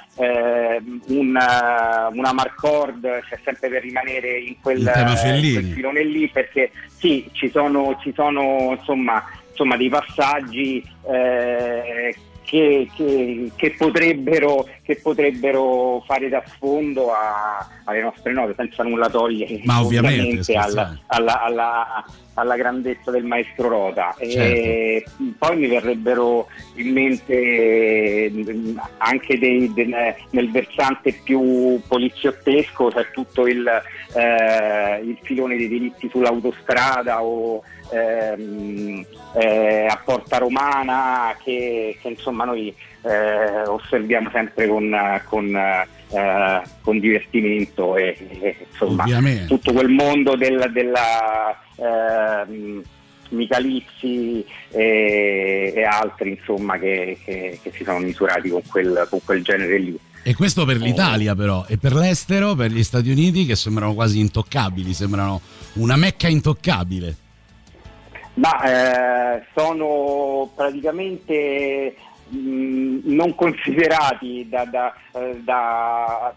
una, una Marcord, cioè sempre per rimanere in quel, eh, Fellini. quel filone lì, perché sì, ci sono, ci sono insomma, insomma dei passaggi eh, che, che- che potrebbero che potrebbero fare da sfondo a- alle nostre note, senza nulla togliere Ma ovviamente, alla, alla- alla- alla grandezza del maestro Rota. Certo. poi mi verrebbero in mente eh, anche dei- del- nel versante più poliziottesco, c'è tutto il, eh, il filone dei delitti sull'autostrada o ehm, eh, a Porta Romana che, che, insomma noi eh, osserviamo sempre con, con, eh, con divertimento e, e, insomma tutto quel mondo del- della ehm, Michalizzi e, e altri insomma che, che- che si sono misurati con quel, con quel genere lì. E questo per l'Italia però, e per l'estero, per gli Stati Uniti che sembrano quasi intoccabili, sembrano una mecca intoccabile. Ma eh, sono praticamente mh, non considerati da, da- eh, da-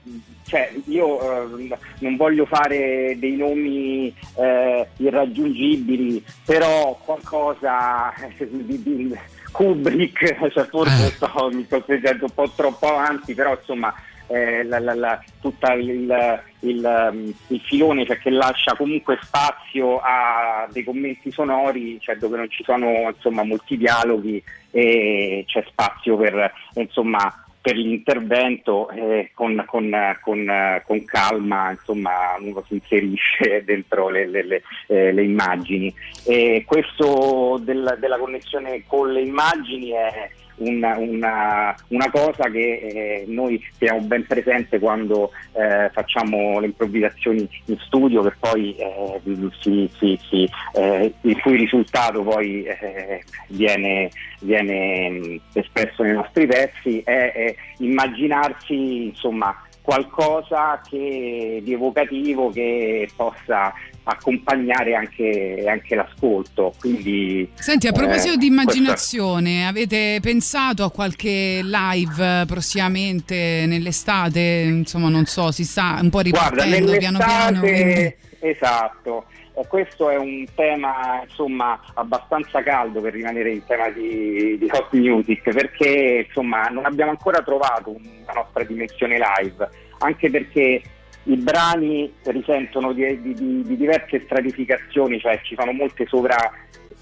cioè io eh, non voglio fare dei nomi eh, irraggiungibili, però qualcosa di, di Kubrick, cioè forse sto, mi sto spingendo un po' troppo avanti, però insomma eh, la, la, la, tutta il, il, um, il filone cioè, che lascia comunque spazio a dei commenti sonori cioè, dove non ci sono insomma, molti dialoghi e c'è spazio per, insomma, per l'intervento eh, con, con, con, con calma insomma, uno si inserisce dentro le, le- le- eh, le immagini. E questo del- della connessione con le immagini è una, una- una cosa che eh, noi teniamo ben presente quando eh, facciamo le improvvisazioni in studio che poi eh, si- si- si, eh, il cui risultato poi eh, viene, viene espresso nei nostri pezzi è, è immaginarsi insomma qualcosa che, di evocativo che possa accompagnare anche, anche l'ascolto. Quindi, Senti, a proposito eh, di immaginazione, avete pensato a qualche live eh, prossimamente nell'estate? Insomma, non so, si sta un po' Guarda, ripartendo piano piano. quindi- esatto. Eh, questo è un tema insomma abbastanza caldo per rimanere in tema di, di hot music perché insomma non abbiamo ancora trovato una nostra dimensione live anche perché i brani risentono di, di- di- di diverse stratificazioni cioè ci sono molte sovra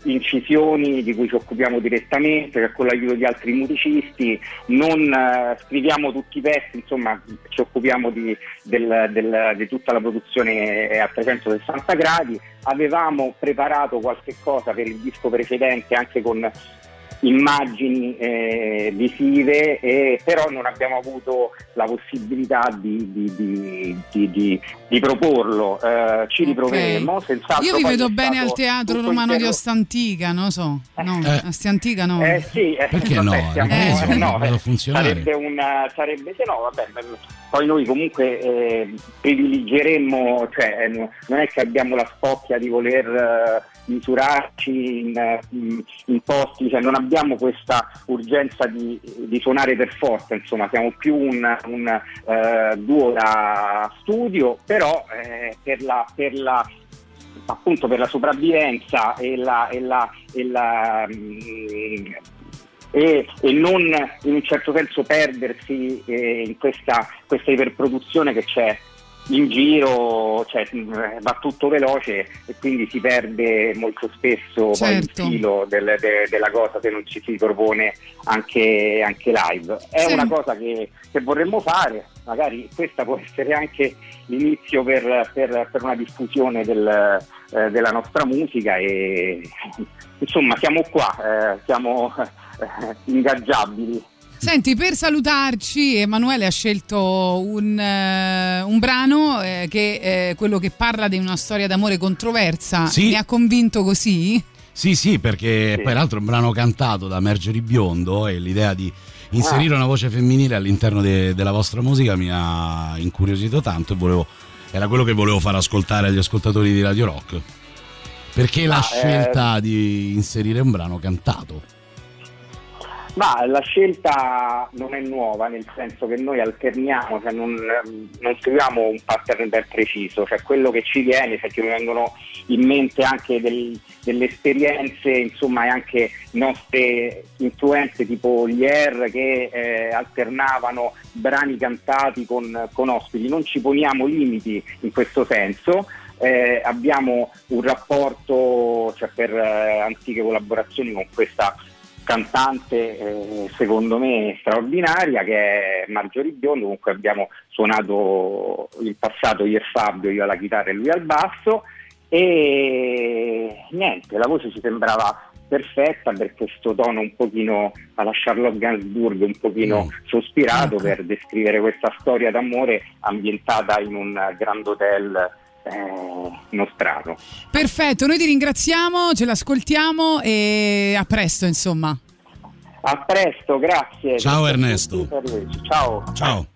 incisioni di cui ci occupiamo direttamente cioè con l'aiuto di altri musicisti. Non eh, scriviamo tutti i pezzi insomma ci occupiamo di, del- del- di tutta la produzione a 360 gradi. Avevamo preparato qualche cosa per il disco precedente anche con immagini eh, visive e però non abbiamo avuto la possibilità di, di- di- di- di- di proporlo Eh, ci riproveremo senz'altro Io vi vedo bene al teatro romano di interro- Ostantica, non so. No, Ostantica no. eh sì, eh, Perché vabbè, no? Eh, eh, sì, no, eh. Sarebbe una sarebbe se no, vabbè, poi noi comunque eh, privilegeremmo, cioè eh, no- non è che abbiamo la spocchia di voler eh, misurarci in, eh, in posti, cioè non abbiamo questa urgenza di, di suonare per forza, insomma, siamo più un, un, eh, duo da studio, però eh, per la, per la appunto per la sopravvivenza e la, e la, e la, mm, e non in un certo senso perdersi eh, in questa, questa iperproduzione che c'è in giro, cioè, mh, va tutto veloce e quindi si perde molto spesso poi Certo. il filo del- de- della cosa se non ci si propone anche, anche live. È Sì. una cosa che, che vorremmo fare, magari questa può essere anche l'inizio per, per- per una diffusione del, eh, della nostra musica e insomma siamo qua, eh, siamo eh, ingaggiabili. Senti, per salutarci, Emanuele ha scelto un, eh, un brano eh, che è quello che parla di una storia d'amore controversa. Sì. Mi ha convinto così? Sì, sì, perché peraltro è un brano cantato da Marjorie Biondo e l'idea di inserire Ah. una voce femminile all'interno de- della vostra musica mi ha incuriosito tanto e volevo, era quello che volevo far ascoltare agli ascoltatori di Radio Rock. Perché la Ah, eh, scelta di inserire un brano cantato? Ma la scelta non è nuova, nel senso che noi alterniamo, cioè non, non seguiamo un pattern ben preciso, cioè quello che ci viene, cioè ci vengono in mente anche del- delle esperienze, insomma, e anche nostre influenze tipo gli Air che eh, alternavano brani cantati con, con ospiti. Non ci poniamo limiti in questo senso. Eh, abbiamo un rapporto cioè, per eh, antiche collaborazioni con questa cantante eh, secondo me straordinaria che è Marjorie Biondo, comunque abbiamo suonato in passato io e Fabio, io alla chitarra e lui al basso. E niente, la voce ci sembrava perfetta per questo tono un pochino alla Charlotte Gainsbourg, un pochino sospirato per descrivere questa storia d'amore ambientata in un grand hotel nostrano. Perfetto, noi ti ringraziamo, ce l'ascoltiamo e a presto, insomma. A presto, grazie. Ciao, Ernesto. Ciao. Ciao.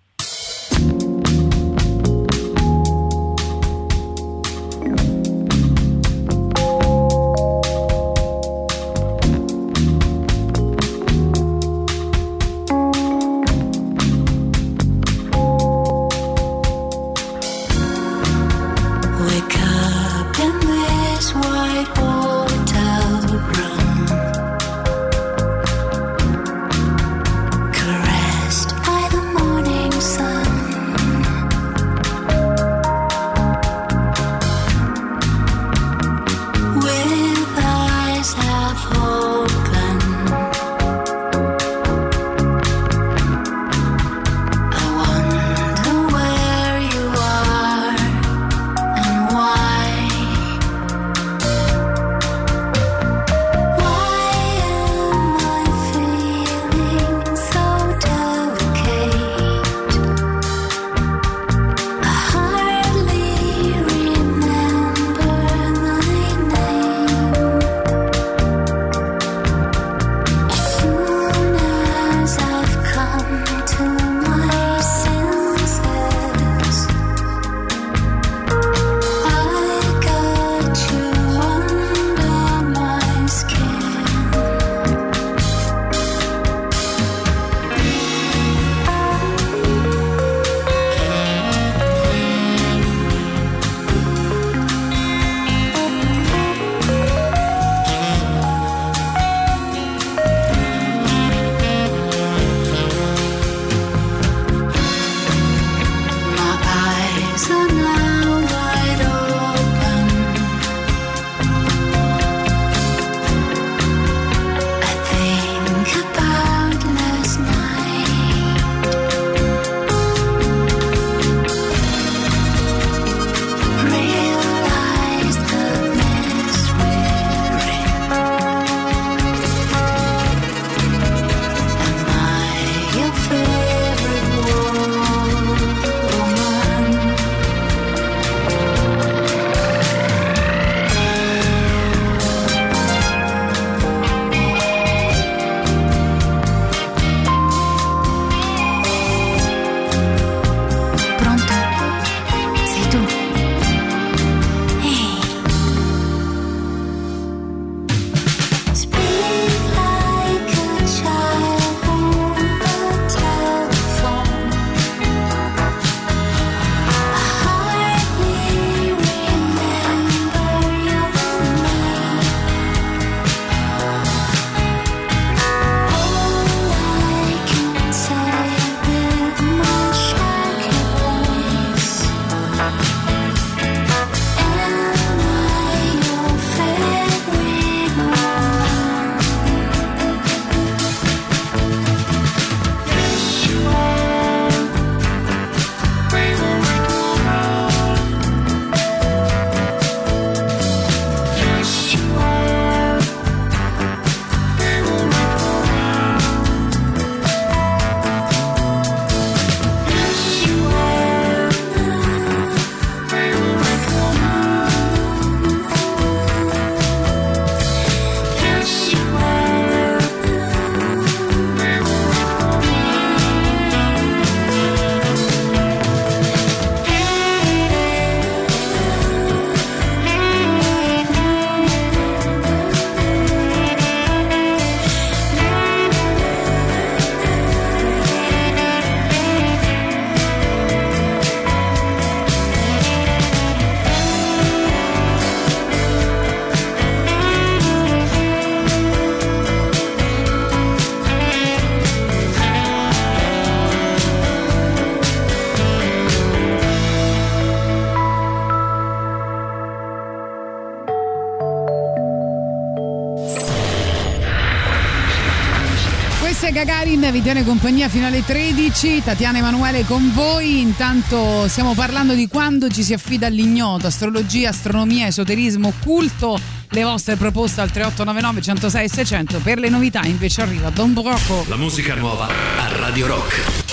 Vi tiene compagnia fino alle 13, Tatiana Emanuele con voi. Intanto stiamo parlando di quando ci si affida all'ignoto, astrologia, astronomia, esoterismo, occulto. Le vostre proposte al 3899 106 600. Per le novità invece arriva Don Broco. La musica nuova a Radio Rock.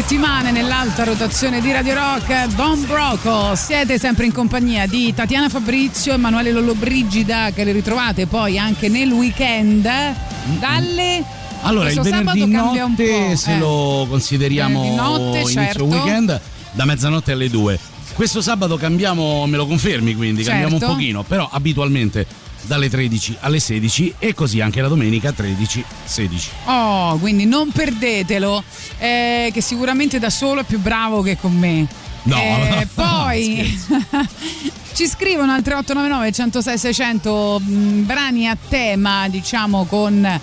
Settimane nell'alta rotazione di Radio Rock, Don Broco. Siete sempre in compagnia di Tatiana Fabrizio, Emanuele Lollobrigida, che le ritrovate poi anche nel weekend dalle. Allora, il questo sabato venerdì cambia un notte, po', se eh. lo consideriamo notte, inizio certo. weekend, da mezzanotte alle 2. Questo sabato cambiamo, me lo confermi quindi, cambiamo un Certo. pochino, però abitualmente dalle 13 alle 16 e così anche la domenica 13-16. Oh, quindi non perdetelo, eh, che sicuramente da solo è più bravo che con me. No, Eh, poi ci scrivono al 3899 106 600 mh, brani a tema, diciamo, con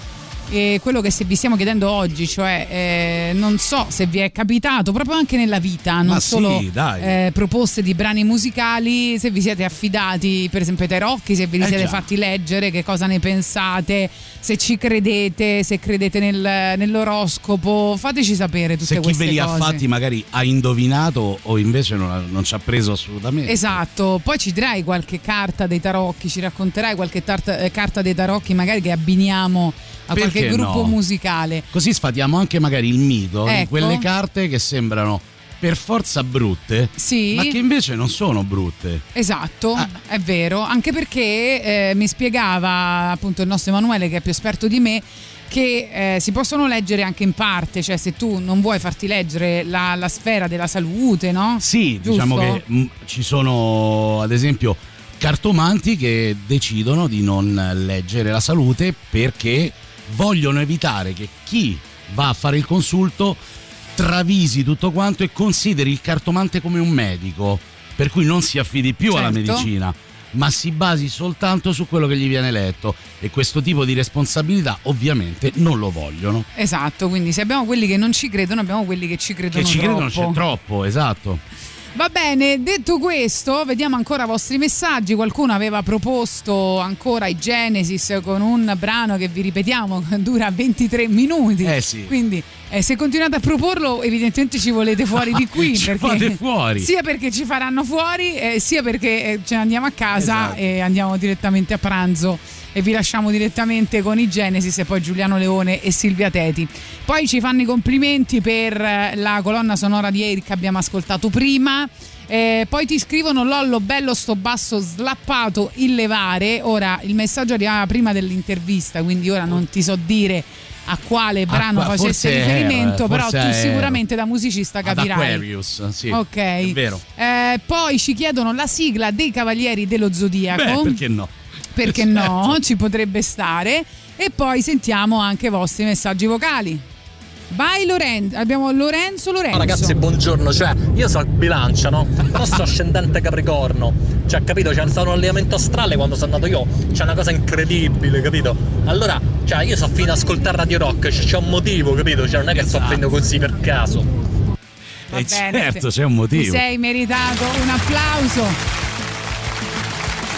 eh, quello che se vi stiamo chiedendo oggi, cioè eh, non so se vi è capitato proprio anche nella vita, non sì, solo eh, proposte di brani musicali, se vi siete affidati per esempio ai tarocchi, se ve li Eh siete già. fatti leggere, che cosa ne pensate, se ci credete, se credete nel- nell'oroscopo, fateci sapere tutte Se chi queste ve li cose. ha fatti magari ha indovinato o invece non, non ci ha preso assolutamente. Esatto, poi ci dirai qualche carta dei tarocchi, ci racconterai qualche tarta- eh, carta dei tarocchi magari che abbiniamo a Perché qualche gruppo no? musicale. Così sfatiamo anche magari il mito di Ecco. quelle carte che sembrano per forza brutte, Sì. ma che invece non sono brutte. Esatto, Ah. è vero, anche perché eh, mi spiegava appunto il nostro Emanuele che è più esperto di me che eh, si possono leggere anche in parte, cioè se tu non vuoi farti leggere la, la sfera della salute, no? Sì, Giusto? diciamo che mh, ci sono ad esempio cartomanti che decidono di non leggere la salute perché vogliono evitare che chi va a fare il consulto travisi tutto quanto e consideri il cartomante come un medico, per cui non si affidi più alla Certo. medicina, ma si basi soltanto su quello che gli viene letto e questo tipo di responsabilità ovviamente non lo vogliono. Esatto, quindi se abbiamo quelli che non ci credono, abbiamo quelli che ci credono Che ci troppo. credono c'è troppo, esatto. Va bene, detto questo, vediamo ancora i vostri messaggi. Qualcuno aveva proposto ancora i Genesis con un brano che vi ripetiamo dura 23 minuti. Eh sì. Quindi eh, se continuate a proporlo, evidentemente ci volete fuori di qui. Ci perché- fate fuori. Sia perché ci faranno fuori, eh, sia perché eh, ce ne andiamo a casa Esatto. e andiamo direttamente a pranzo e vi lasciamo direttamente con i Genesis e poi Giuliano Leone e Silvia Teti. Poi ci fanno i complimenti per eh, la colonna sonora di Eric che abbiamo ascoltato prima. Eh, poi ti scrivono Lollo, bello sto basso slappato il levare. Ora il messaggio arrivava prima dell'intervista, quindi ora non ti so dire a quale brano qua- facesse forse è- riferimento, però tu sicuramente da musicista capirai. Aquarius, sì. Ok. È vero. Eh, poi ci chiedono la sigla dei Cavalieri dello Zodiaco. Beh, perché no? Perché no? Ci potrebbe stare. E poi sentiamo anche i vostri messaggi vocali. Vai Lorenzo, abbiamo Lorenzo Lorenzo. No, ragazzi, buongiorno. Cioè, io so il bilancia, no? Però sono ascendente Capricorno. Cioè, capito? C'è stato un allenamento astrale quando sono andato io. C'è una cosa incredibile, capito? Allora, cioè, io so fino ad ascoltare Radio Rock. Cioè, c'è un motivo, capito? Cioè, non è che sto prendendo così per caso. Va Eh, bene, certo, c'è un motivo. Ti sei meritato un applauso.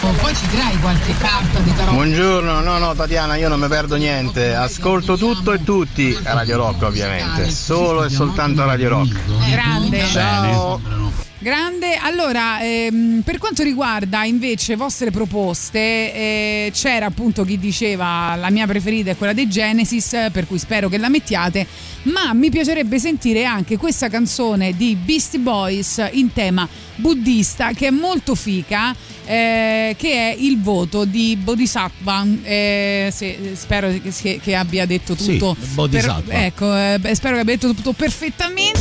Poi ci dirai qualche carta di tarot. Buongiorno, no no Tatiana, io non mi perdo niente, ascolto tutto e tutti a Radio Rock ovviamente, solo e soltanto a Radio Rock. Grande. Ciao. Grande, allora ehm, per quanto riguarda invece vostre proposte, eh, c'era appunto chi diceva la mia preferita è quella dei Genesis, per cui spero che la mettiate, ma mi piacerebbe sentire anche questa canzone di Beastie Boys in tema buddista che è molto fica, eh, che è il voto di Bodhisattva, eh, se- spero che, che abbia detto Sì, tutto. Bodhisattva. per- ecco, eh, spero che abbia detto tutto perfettamente.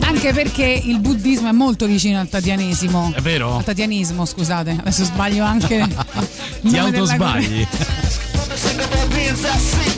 Anche perché il buddismo è molto vicino al tatianesimo. È vero? Al tatianismo, scusate. Adesso sbaglio anche. Ti autosbagli.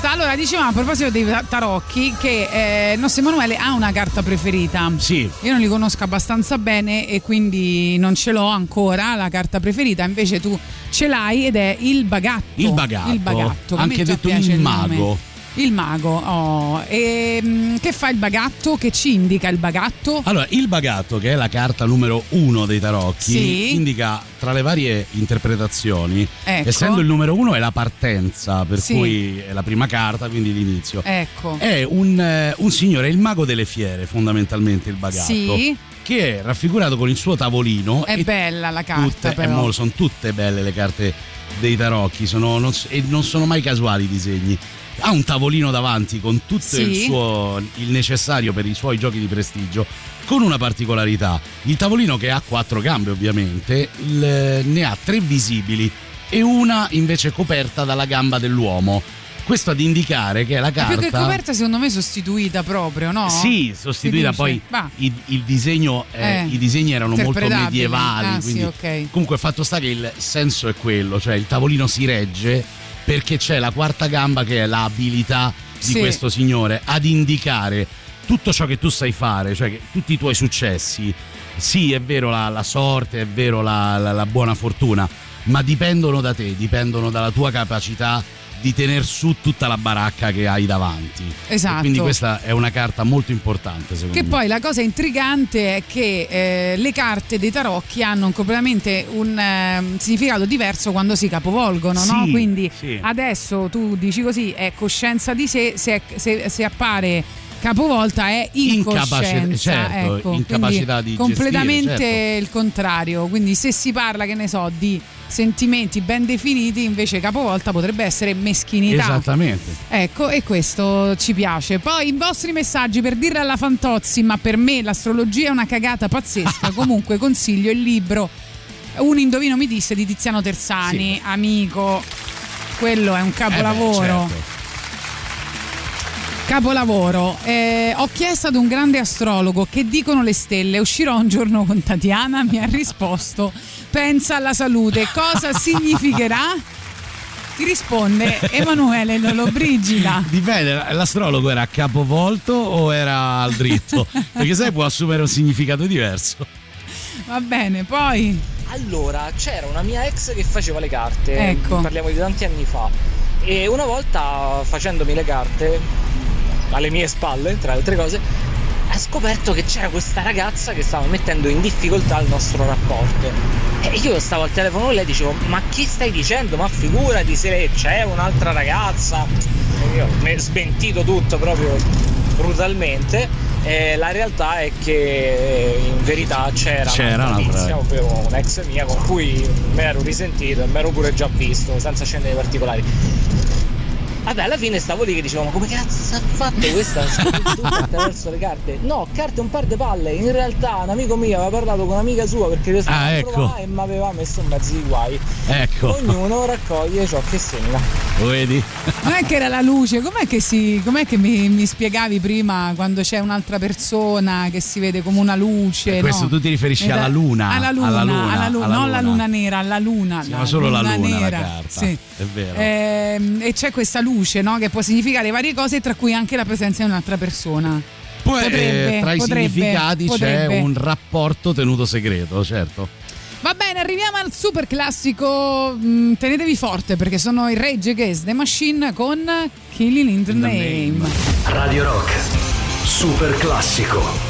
proposta. Allora, dicevamo a proposito dei ta- tarocchi che eh, il nostro Emanuele ha una carta preferita. Sì. Io non li conosco abbastanza bene e quindi non ce l'ho ancora la carta preferita, invece tu ce l'hai ed è il bagatto. Il bagatto. Il bagatto. Anche detto il mago. Il mago, oh. E, mm, che fa il bagatto? Che ci indica il bagatto? Allora, il bagatto, che è la carta numero uno dei tarocchi, Sì. indica tra le varie interpretazioni, Ecco. essendo il numero uno è la partenza, per Sì. cui è la prima carta, quindi l'inizio. Ecco. È un, eh, un signore, il mago delle fiere, fondamentalmente il bagatto. Sì. Che è raffigurato con il suo tavolino. È bella la carta, tutte, è mo- sono tutte belle le carte dei tarocchi, sono- non e non sono mai casuali i disegni. Ha un tavolino davanti con tutto Sì. il, suo, il necessario per i suoi giochi di prestigio, con una particolarità. Il tavolino che ha quattro gambe ovviamente, il- ne ha tre visibili e una invece coperta dalla gamba dell'uomo. Questo ad indicare che è la Ma carta... più che coperta, secondo me, sostituita proprio, no? Sì, sostituita poi il, il disegno, eh, Eh, i disegni erano molto medievali. Ah, sì, quindi ok. Comunque fatto sta che il senso è quello, cioè il tavolino si regge perché c'è la quarta gamba che è l'abilità di Sì. questo signore ad indicare tutto ciò che tu sai fare, cioè che tutti i tuoi successi. Sì, è vero la, la sorte, è vero la, la- la buona fortuna, ma dipendono da te, dipendono dalla tua capacità di tener su tutta la baracca che hai davanti. E Esatto. quindi questa è una carta molto importante, secondo Che me. poi la cosa intrigante è che eh, le carte dei tarocchi hanno completamente un ehm, significato diverso quando si capovolgono, no? Sì, Quindi sì. adesso tu dici così, è coscienza di sé, se, se- se appare capovolta è incoscienza. Incapaci- certo, ecco. incapacità di completamente gestire, certo. il contrario. Quindi se si parla, che ne so, di sentimenti ben definiti, invece capovolta potrebbe essere meschinità. Esattamente. Ecco, e questo ci piace. Poi i vostri messaggi per dirle alla Fantozzi, ma per me l'astrologia è una cagata pazzesca. Comunque consiglio il libro Un indovino mi disse di Tiziano Tersani, amico. Quello è un capolavoro. Eh beh, certo. Capolavoro. Eh, ho chiesto ad un grande astrologo che dicono le stelle. Uscirò un giorno con Tatiana. Mi ha risposto: pensa alla salute. Cosa significherà? Ti risponde Emanuele Lollobrigida. Dipende, l'astrologo era a capovolto o era al dritto? Perché sai, può assumere un significato diverso. Va bene, poi. Allora, c'era una mia ex che faceva le carte, Ecco. parliamo di tanti anni fa, e una volta facendomi le carte, alle mie spalle, tra le altre cose, ha scoperto che c'era questa ragazza che stava mettendo in difficoltà il nostro rapporto. E io stavo al telefono con lei e dicevo, ma che stai dicendo? Ma figurati se c'è un'altra ragazza. E io mi ho smentito tutto proprio brutalmente. E la realtà è che in verità c'era, C'era un'altra un'altra- tizia, ovvero un'ex mia con cui mi ero risentito e mi ero pure già visto, senza scendere nei particolari. Vabbè, alla fine stavo lì che dicevo, ma come cazzo ha fatto questa? Tutto attraverso le carte? No, carte un par di palle. In realtà un amico mio aveva parlato con un'amica sua perché le Ah, ecco. e mi aveva messo in mezzo di guai. Ecco, Ognuno raccoglie ciò che sembra. lo vedi? Non è che era la luce, com'è che, si, com'è che mi, mi spiegavi prima quando c'è un'altra persona che si vede come una luce? E questo no? tu ti riferisci è- alla luna, Alla luna, alla luna, alla luna, alla non la luna. luna nera, alla luna. Si chiama solo la luna la nera. carta. Sì. È vero. Ehm, e c'è questa luce no? che può significare varie cose, tra cui anche la presenza di un'altra persona. Poi potrebbe, eh, tra i potrebbe, significati potrebbe. c'è un rapporto tenuto segreto, certo. Va bene, arriviamo al super classico. Mm, tenetevi forte perché sono i Rage Against the Machine con Killing in the, Name. Radio Rock. Super classico.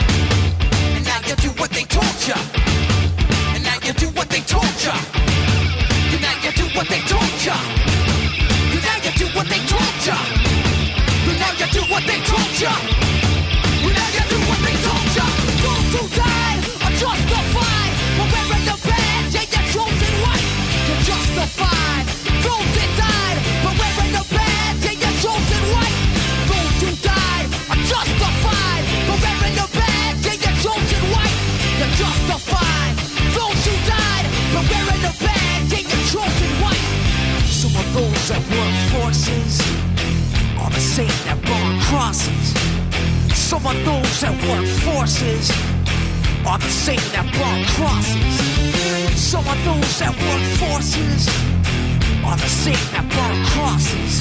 Same that burn crosses. Some of those that work forces are the same that burn crosses.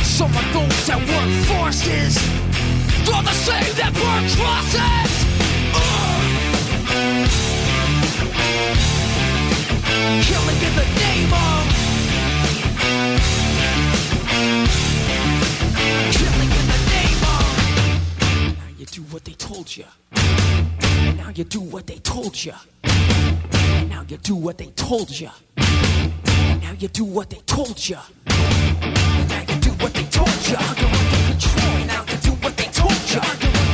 Some of those that work forces are the same that burn crosses. Ugh. Killing in the name of Killing in the name of Now you do what they told you. Now you do what they told you. And now you do what they told you. And now you do what they told you. And now you do what they told you. Under control. Now you do what they told you.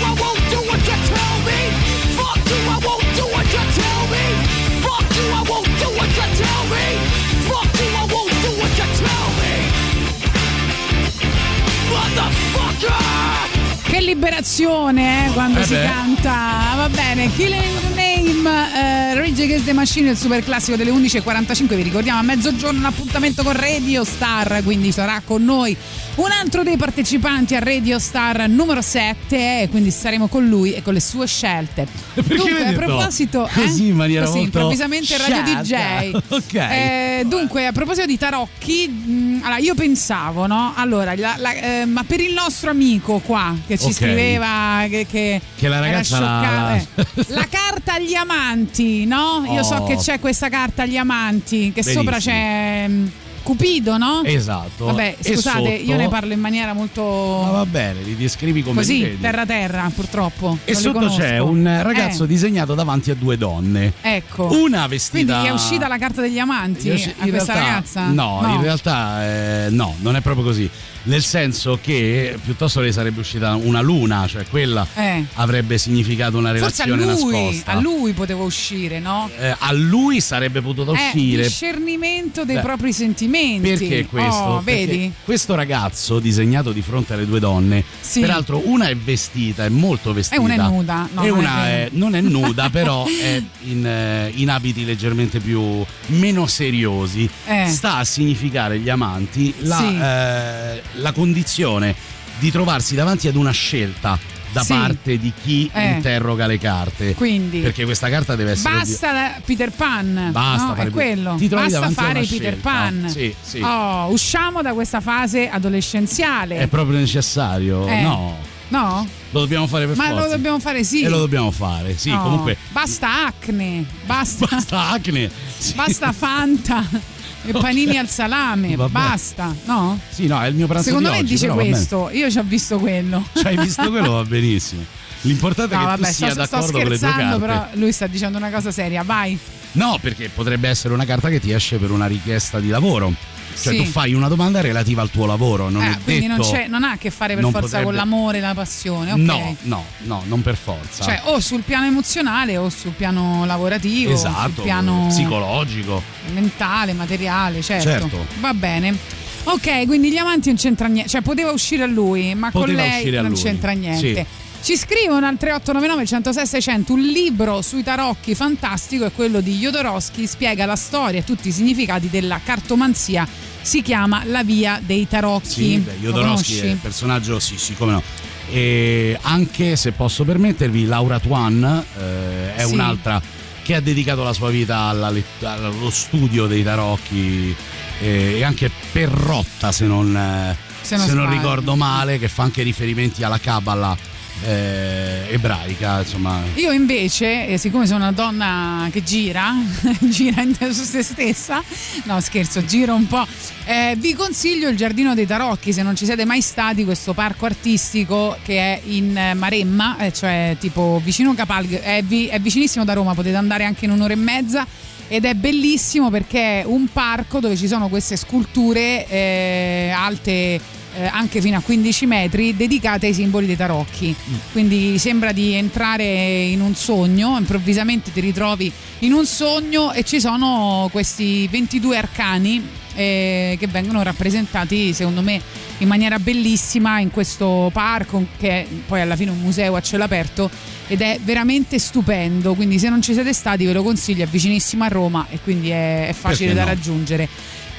liberazione eh, quando Eh si beh. canta. Va bene, Killing the Name, eh, Rage Against the Machine, il super classico delle 11.45. Vi ricordiamo a mezzogiorno un appuntamento con Radio Star, quindi sarà con noi un altro dei partecipanti a Radio Star numero 7 e quindi staremo con lui e con le sue scelte. Perché dunque, a proposito, eh? così in maniera Così, improvvisamente Radio scialda. DJ. Ok. Eh, dunque, a proposito di tarocchi, mh, allora io pensavo, no? Allora, la- la- eh, ma per il nostro amico qua che ci Ok. scriveva che, che, Che la era ragazza la- eh, la carta agli amanti, no? Io so Oh. che c'è questa carta agli amanti, che sopra Benissimo. c'è. mh, Cupido, no? Esatto. Vabbè, scusate, sotto- io ne parlo in maniera molto Ma va bene, li descrivi come così, terra terra, purtroppo. E sotto c'è un ragazzo Eh, disegnato davanti a due donne. Ecco. Una vestita. Quindi è uscita la carta degli amanti Io- a questa realtà- ragazza? No, in realtà eh, no, non è proprio così. Nel senso che piuttosto le sarebbe uscita una luna, cioè quella Eh. avrebbe significato una Forse a relazione lui, nascosta. a lui poteva uscire, no? Eh, a lui sarebbe potuto Eh, uscire. discernimento dei Beh, propri sentimenti. Perché questo? Oh, Perché vedi? questo ragazzo disegnato di fronte alle due donne, Sì. peraltro una è vestita, è molto E vestita. una è nuda. No, e non una è- non è nuda, però è in, eh, in abiti leggermente più meno seriosi. Eh. Sta a significare gli amanti la, Sì. La condizione di trovarsi davanti ad una scelta da Sì. parte di chi Eh. interroga le carte. Quindi Perché questa carta deve essere Basta la- Peter Pan. Basta no? fare è quello. ti trovi Basta fare Peter scelta. Pan. Sì, sì. Oh, usciamo da questa fase adolescenziale. È proprio necessario? Eh. No. No? Lo dobbiamo fare per Ma forza. lo dobbiamo fare sì. E lo dobbiamo fare, sì, Oh, comunque. Basta acne. Basta, Basta acne. Sì. basta Fanta. E panini al salame. Vabbè. Basta. No? Sì, no, è il mio pranzo Secondo me oggi, dice questo. Io ci ho visto quello. Ci hai visto quello, va benissimo. L'importante No, è che vabbè, tu sia sto, sto d'accordo con le tue carte. però lui sta dicendo una cosa seria. Vai. No, perché potrebbe essere una carta che ti esce per una richiesta di lavoro. Cioè, Sì. tu fai una domanda relativa al tuo lavoro, non Eh, è quindi detto. non, non ha a che fare per forza potrebbe- con l'amore la passione. ok? No, no, no, non per forza. Cioè, o sul piano emozionale o sul piano lavorativo, esatto, sul piano psicologico. mentale, materiale, certo. Certo. Va bene. Ok, quindi gli amanti non c'entra niente, cioè poteva uscire a lui, ma con Poteva lei uscire a non lui, c'entra niente. sì. Ci scrivono al 3899 106 600 un libro sui tarocchi fantastico, è quello di Jodorowsky, spiega la storia e tutti i significati della cartomanzia. Si chiama La via dei tarocchi. Sì, beh, Jodorowsky è il personaggio, sì, sì, come no. E anche se posso permettervi, Laura Twan eh, è Sì. un'altra che ha dedicato la sua vita alla allo studio dei tarocchi eh, e anche Perrotta, se non, Se non se non ricordo male, che fa anche riferimenti alla Kabbalah eh, ebraica, insomma. Io invece, eh, siccome sono una donna che gira, gira su se stessa, no scherzo, giro un po', eh, vi consiglio il Giardino dei Tarocchi, se non ci siete mai stati, questo parco artistico che è in Maremma, eh, cioè tipo vicino Capalg, è, vi- è vicinissimo da Roma, potete andare anche in un'ora e mezza. Ed è bellissimo perché è un parco dove ci sono queste sculture eh, alte eh, anche fino a 15 metri dedicate ai simboli dei tarocchi. Quindi sembra di entrare in un sogno, improvvisamente ti ritrovi in un sogno e ci sono questi 22 arcani eh, che vengono rappresentati secondo me in maniera bellissima in questo parco che è poi alla fine un museo a cielo aperto ed è veramente stupendo quindi se non ci siete stati ve lo consiglio è vicinissimo a Roma e quindi è, è facile Perché da no? raggiungere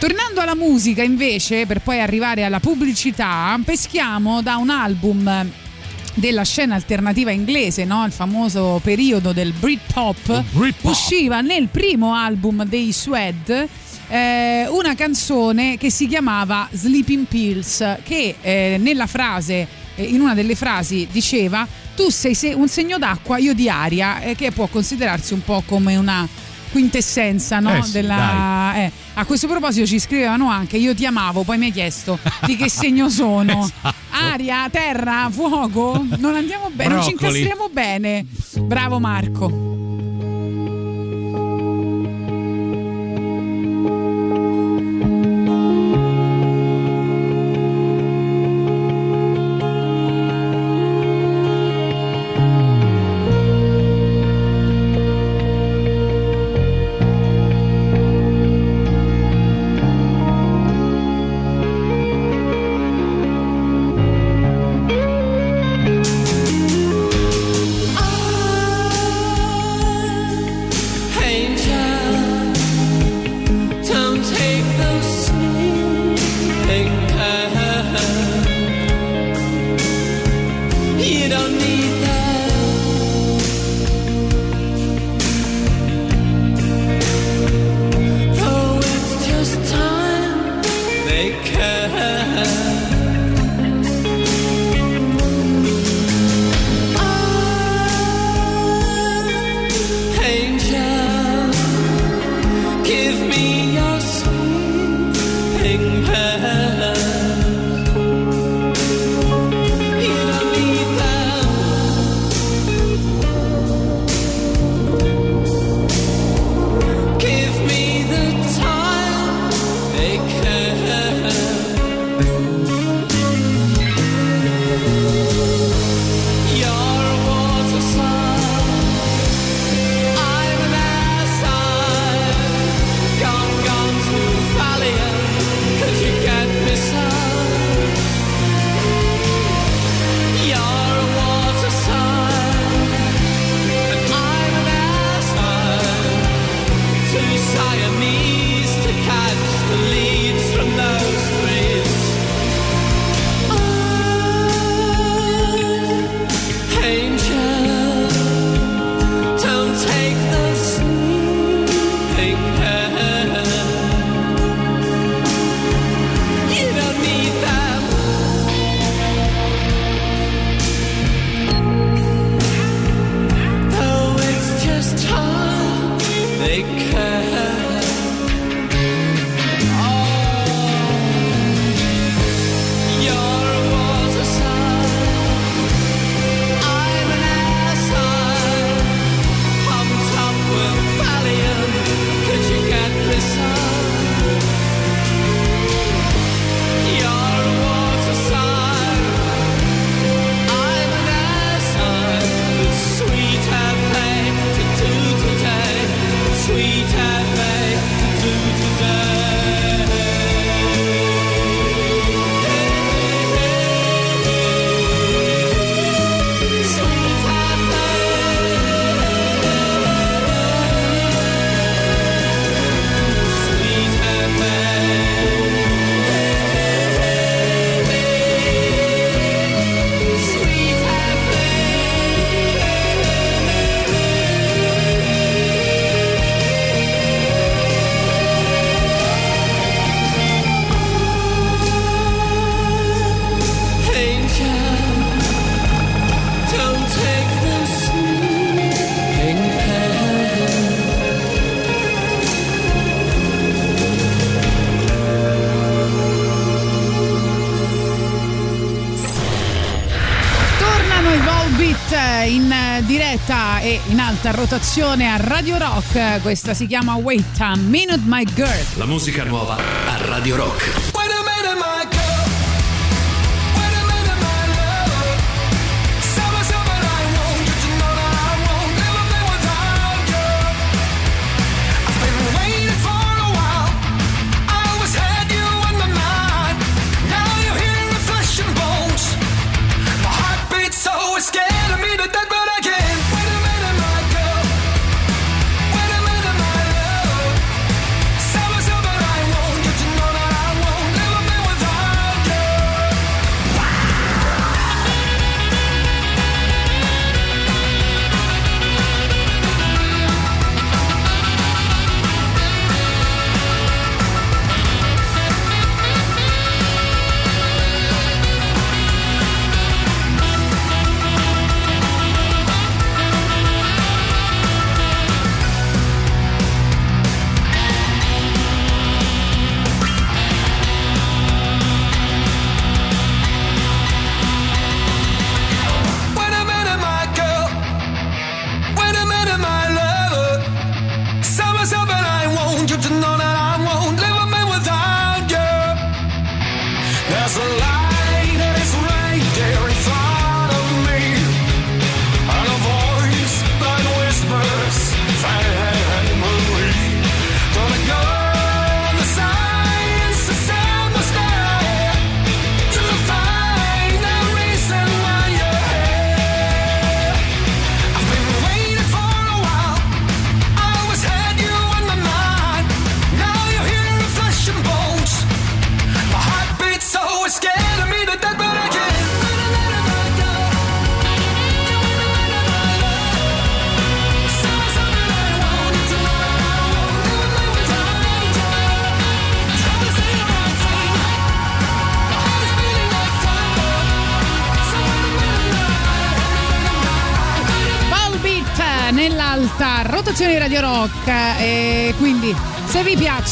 Tornando alla musica invece, per poi arrivare alla pubblicità, peschiamo da un album della scena alternativa inglese, no? il famoso periodo del Britpop, Britpop. usciva nel primo album dei Sued eh, una canzone che si chiamava Sleeping Pills, che eh, nella frase, eh, in una delle frasi diceva tu sei se- un segno d'acqua, io di aria, eh, che può considerarsi un po' come una quintessenza no? Eh sì, della... eh. A questo proposito ci scrivevano anche io ti amavo, poi mi hai chiesto di che segno sono. Esatto. Aria, terra, fuoco? Non andiamo bene, non ci incastriamo bene. Bravo Marco. Rotazione a Radio Rock. Questa si chiama Wait a Minute My Girl. La musica nuova a Radio Rock.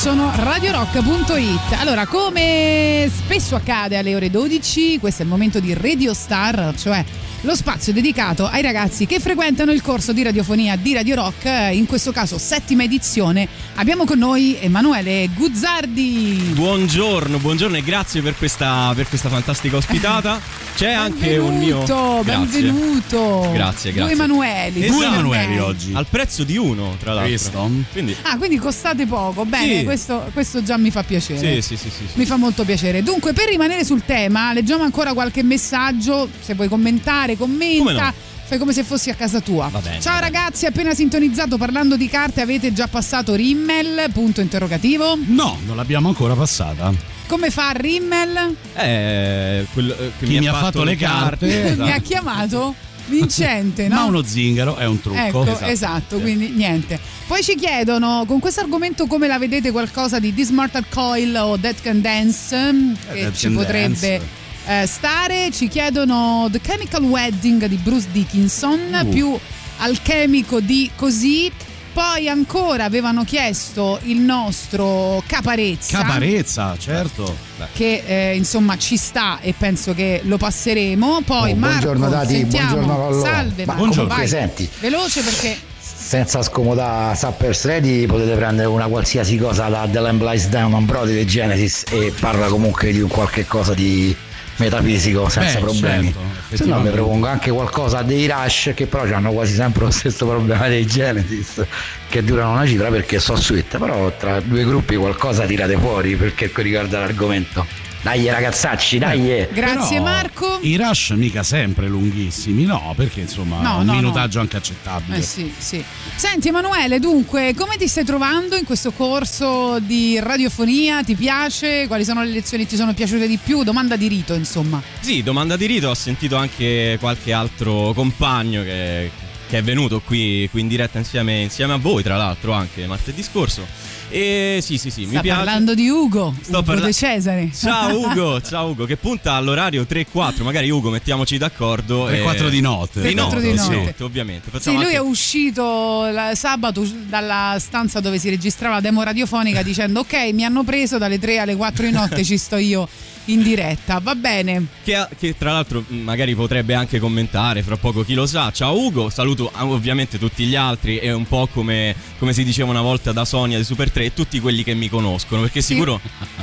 Piacciono radiorock.it allora come spesso accade alle ore 12 questo è il momento di Radio Star cioè lo spazio dedicato ai ragazzi che frequentano il corso di radiofonia di Radio Rock. In questo caso settima edizione. Abbiamo con noi Emanuele Guzzardi. Buongiorno, buongiorno e grazie per questa, per questa fantastica ospitata. C'è anche un mio. benvenuto Grazie. benvenuto Grazie, due grazie. Emanueli Esatto. due Emanueli. Al prezzo di uno, tra l'altro. Visto? Quindi. Ah, quindi costate poco. Bene, Sì. questo, questo già mi fa piacere. Sì, sì, sì, sì, sì. Mi fa molto piacere. Dunque, per rimanere sul tema, leggiamo ancora qualche messaggio. Se vuoi commentare, commenta. Come no? Fai come se fossi a casa tua. Bene, Ciao ragazzi, appena sintonizzato parlando di carte, avete già passato Rimmel? Punto interrogativo. No, non l'abbiamo ancora passata. Come fa Rimmel? Eh, quello, eh, che Chi mi ha fatto le carte, esatto. Mi ha chiamato vincente, no? Ma uno zingaro è un trucco. Ecco, esatto, quindi niente. Poi ci chiedono con questo argomento come la vedete qualcosa di This Mortal Coil o Dead Can Dance mm, che Dead ci potrebbe eh, stare. Ci chiedono The Chemical Wedding di Bruce Dickinson, Uh. più alchemico di così. Poi ancora avevano chiesto il nostro Caparezza Caparezza, certo. che eh, insomma ci sta e penso che lo passeremo. Poi Oh, Marco, buongiorno, Dati, sentiamo. buongiorno, allora. Salve Ma Marco, comunque, vai. senti. Veloce perché Senza scomodare Supper Ready potete prendere una qualsiasi cosa da The Lamb Lies Down on Brody di Genesis e parla comunque di un qualche cosa di metafisico senza Beh, problemi. certo, Se no effettivamente. propongo anche qualcosa dei Rush che però hanno quasi sempre lo stesso problema dei Genesis che durano una cifra perché so sweet, però tra due gruppi qualcosa tirate fuori perché riguarda l'argomento. Dai ragazzacci, dai! Grazie Però Marco. I rush mica sempre lunghissimi, no, perché insomma No, un no, minutaggio anche accettabile. Eh sì, sì. Senti Emanuele, dunque, come ti stai trovando in questo corso di radiofonia? Ti piace? Quali sono le lezioni che ti sono piaciute di più? Domanda di rito, insomma. Sì, domanda di rito, ho sentito anche qualche altro compagno che, che è venuto qui, qui in diretta insieme, insieme a voi, tra l'altro, anche martedì scorso. E sì, sì, sì, Sta mi piace. parlando di Ugo, Sto Ugo parla- De Cesare. Ciao Ugo, ciao Ugo, che punta all'orario 3-4, magari Ugo mettiamoci d'accordo. 3-4 e- di notte. Di 3-4 notte, di sì, notte. ovviamente. Sì, Facciamo lui anche- è uscito la- sabato dalla stanza dove si registrava la demo radiofonica dicendo ok mi hanno preso dalle 3 alle 4 di notte ci sto io in diretta, va bene. Che, che tra l'altro mh, magari potrebbe anche commentare fra poco chi lo sa. Ciao Ugo, saluto ah, ovviamente tutti gli altri e un po' come, come si diceva una volta da Sonia di Super 3 e tutti quelli che mi conoscono perché Sì. sicuro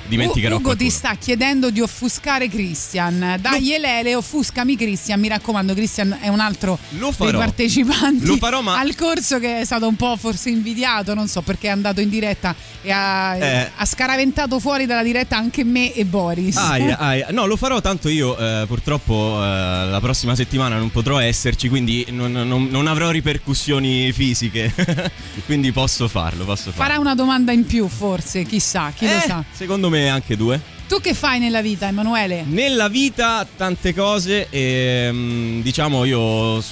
dimenticherò Ugo qualcuno. ti sta chiedendo di offuscare Christian. Dai Elele, offuscami Christian. Mi raccomando, Christian è un altro dei farò. partecipanti Lo farò, ma- al corso che è stato un po' forse invidiato, non so perché è andato in diretta e ha, Eh. ha scaraventato fuori dalla diretta anche me e Boris. Aia, aia. No, lo farò tanto io eh, purtroppo eh, la prossima settimana non potrò esserci, quindi non, non- non avrò ripercussioni fisiche. quindi posso farlo, posso farlo. Farà una domanda in più forse, chissà, chi lo Eh, sa. Secondo me anche due. Tu che fai nella vita, Emanuele? Nella vita tante cose e mm, diciamo io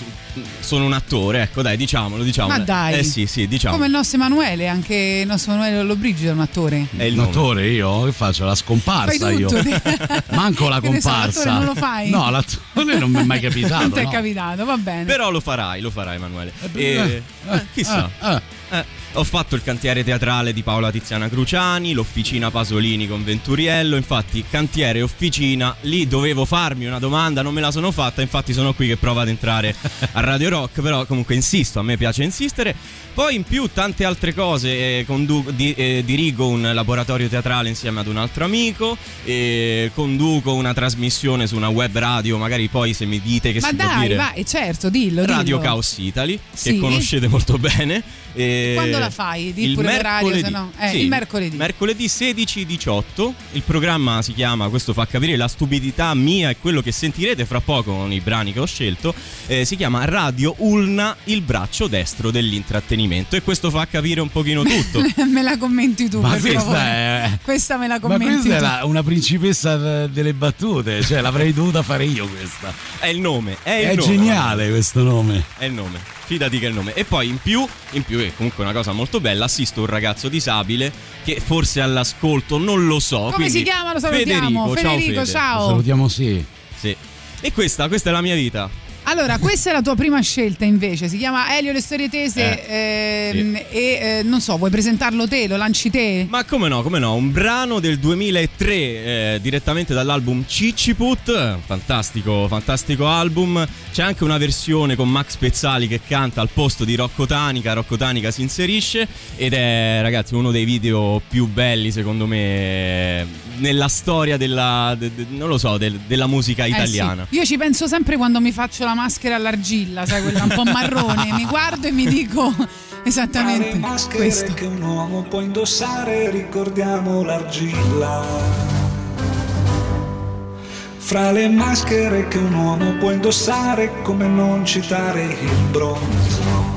sono un attore, ecco dai, diciamolo, diciamolo. Ma dai. Eh sì, sì, diciamo. Come il nostro Emanuele, anche il nostro Emanuele Lollobrigida è un attore. È il attore io? Che faccio? La scomparsa Fai tutto, io. Manco la so, comparsa. l'attore non lo fai? No, l'attore non mi è mai capitato. non ti è no. capitato, va bene. Però lo farai, lo farai Emanuele. E- eh, eh, chissà. eh, Eh, ho fatto il cantiere teatrale di Paola Tiziana Cruciani, l'officina Pasolini con Venturiello, infatti cantiere e officina, lì dovevo farmi una domanda, non me la sono fatta, infatti sono qui che provo ad entrare a Radio Rock, però comunque insisto, a me piace insistere. Poi in più tante altre cose, eh, condu- di- eh, dirigo un laboratorio teatrale insieme ad un altro amico, e conduco una trasmissione su una web radio, magari poi se mi dite che Ma si può dai, dire... vai, certo, dillo. Radio dillo. Chaos Italy, Sì. che conoscete molto bene. Quando la fai? Di il pure l'orario, mercoledì. se no. Eh, Sì, il mercoledì. Mercoledì 16-18. Il programma si chiama, questo fa capire la stupidità mia e quello che sentirete fra poco con i brani che ho scelto. eh, si chiama Radio Ulna, il braccio destro dell'intrattenimento. E questo fa capire un pochino tutto. me la commenti tu, Ma per questa favore. è. Questa me la Ma commenti questa è tu. la- una principessa delle battute, cioè l'avrei dovuta fare io questa. È il nome, è il È nome. geniale questo nome. È il nome, fidati che è il nome. E poi in più, in più è comunque una cosa molto bella, assisto un ragazzo disabile che forse all'ascolto non lo so. Come quindi si chiama? Lo salutiamo. Federico, ciao Federico, Fede. ciao. Salutiamo sì. Sì. E questa, questa è la mia vita. Allora, questa è la tua prima scelta invece, si chiama Elio le storie tese ehm, e eh, non so, vuoi presentarlo te, lo lanci te? Ma come no, come no, un brano del 2003 eh, direttamente dall'album Cicciput, fantastico, fantastico album. C'è anche una versione con Max Pezzali che canta al posto di Rocco Tanica, Rocco Tanica si inserisce ed è ragazzi uno dei video più belli secondo me nella storia della, de- de- non lo so, del- della musica Eh sì. italiana. Io ci penso sempre quando mi faccio la maschera all'argilla, sai, quella un po' marrone, mi guardo e mi dico esattamente Tra le maschere questo. che un uomo può indossare ricordiamo l'argilla. Fra le maschere che un uomo può indossare come non citare il bronzo.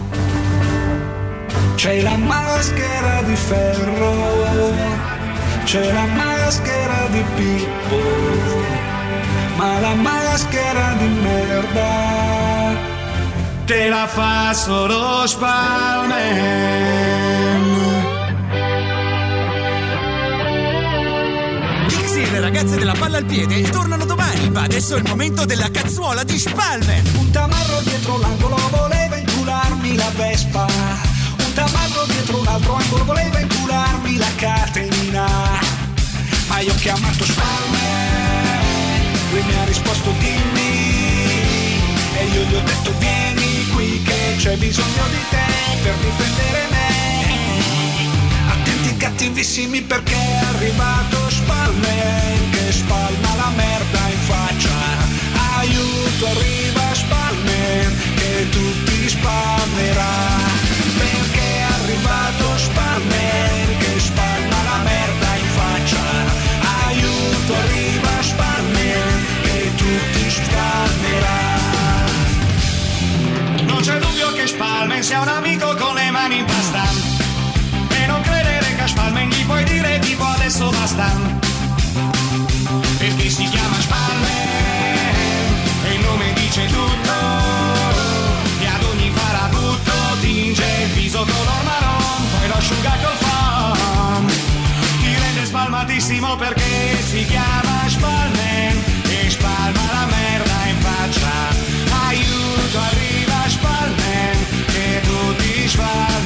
C'è la maschera di ferro, c'è la maschera di Pippo, ma la maschera di merda te la fa solo Spalman. Dixie e le ragazze della palla al piede tornano domani, ma adesso è il momento della cazzuola di Spalmen. Un tamarro dietro l'angolo voleva incularmi la Vespa. Un tamarro dietro un altro angolo voleva incularmi la catenina. Ma io ho chiamato Spalman, lui mi ha risposto dimmi. E io gli ho detto vieni qui che c'è bisogno di te per difendere me. Attenti cattivissimi perché è arrivato Spalman che spalma la merda in faccia. Aiuto, arriva Spalman che tutti spalmerà. Perché è arrivato Spalman che spalma la merda in faccia. Aiuto, arriva Spalman che tutti spalmerà. Non c'è dubbio che Spalman sia un amico con le mani in pasta. E non credere che a Spalman gli puoi dire tipo adesso basta. Perché si chiama Spalman e il nome dice tutto. E ad ogni farabutto tinge il viso color marron, poi lo asciuga col phon. bellissimo perché si chiama Spalmen spalma la merda in faccia. Aiuto, arriva Spalmen che tutti spalmerà.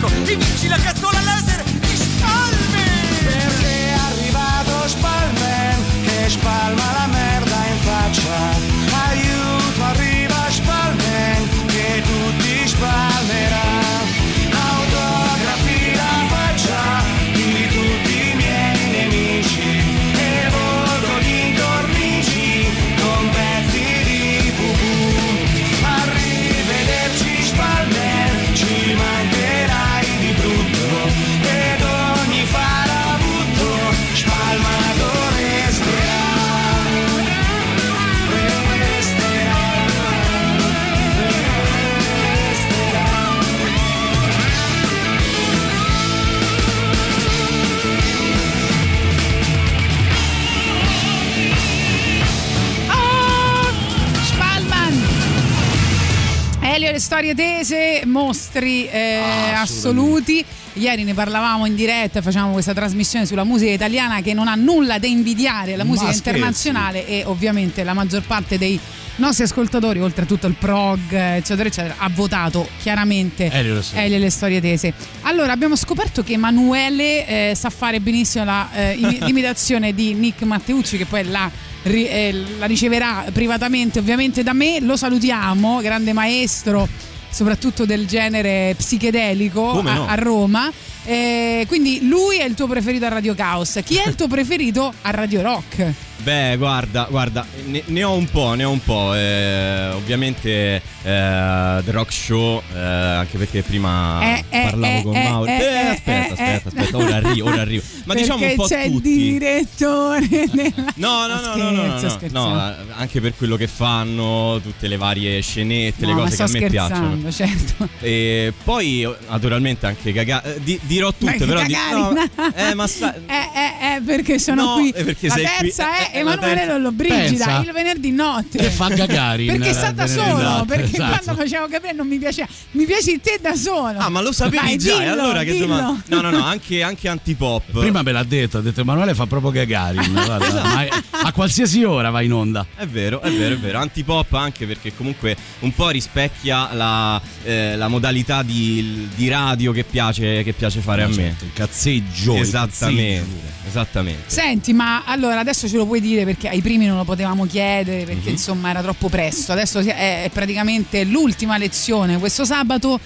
Compagno di banco e vinci la cazzola laser di Spalmer! Perché è arrivato Spalman che spalma la merda in faccia. Storie tese, mostri eh, assoluti. Ieri ne parlavamo in diretta, facciamo questa trasmissione sulla musica italiana che non ha nulla da invidiare alla musica Ma scherzi. internazionale e ovviamente la maggior parte dei nostri ascoltatori, oltretutto il prog, eccetera, eccetera, ha votato chiaramente Elio le storie. Elio le storie tese. Allora, abbiamo scoperto che Emanuele eh, sa fare benissimo la eh, imi- l'imitazione di Nick Matteucci, che poi la, ri- eh, la riceverà privatamente ovviamente da me. Lo salutiamo, grande maestro, soprattutto del genere psichedelico Come a, no? a Roma. Eh, quindi lui è il tuo preferito a Radio Caos. Chi è il tuo preferito a Radio Rock? Beh, guarda, guarda, ne, ne ho un po', ne ho un po'. eh, ovviamente eh, The Rock Show, eh, anche perché prima Eh, eh, parlavo eh, con Mauro. aspetta, aspetta, aspetta, ora arrivo, ora arrivo. Ma diciamo un po' c'è il tutti. direttore della... No, no, no, no, no, Scherzo, no, no, scherzando. no, anche per quello che fanno, tutte le varie scenette, le No, ma cose che a me piacciono. certo. E poi naturalmente anche Gaga, eh, di- dirò tutte, Ma però di- Gagarin. no, eh, ma sta- Eh, eh, perché sono No, qui. perché la sei qui. terza Eh, è eh, la Emanuele. Lollobrigida Pensa. il venerdì notte. Che fa Gagarin, Perché eh, sta da solo. notte, Perché esatto. quando facevo capire non mi piaceva. Mi piaci te da solo. Ah, ma lo sapevi Vai, già, dillo, allora che dillo. domanda? No, no, no, anche, anche antipop. Prima me l'ha detto, ha detto Emanuele fa proprio Gagarin. guarda, ma a qualsiasi ora va in onda. È vero, è vero, è vero. Antipop anche perché comunque un po' rispecchia la, eh, la modalità di, di radio che piace, che piace fare a me. certo, il cazzeggio. il Esattamente, cazzeggio. esattamente. Senti, ma allora adesso ce lo puoi dire perché ai primi non lo potevamo chiedere perché Mhm. insomma era troppo presto. Adesso è praticamente l'ultima lezione questo sabato.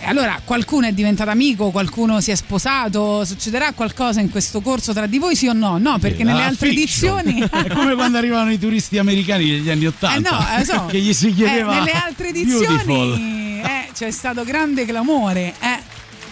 E Allora, qualcuno è diventato amico, qualcuno si è sposato, succederà qualcosa in questo corso tra di voi, sì o no? No, perché nelle altre fiction. edizioni... È come quando arrivavano i turisti americani degli anni Eh Ottanta. no, eh, so. che gli si chiedeva. Eh, nelle altre edizioni eh, c'è stato grande clamore. Eh.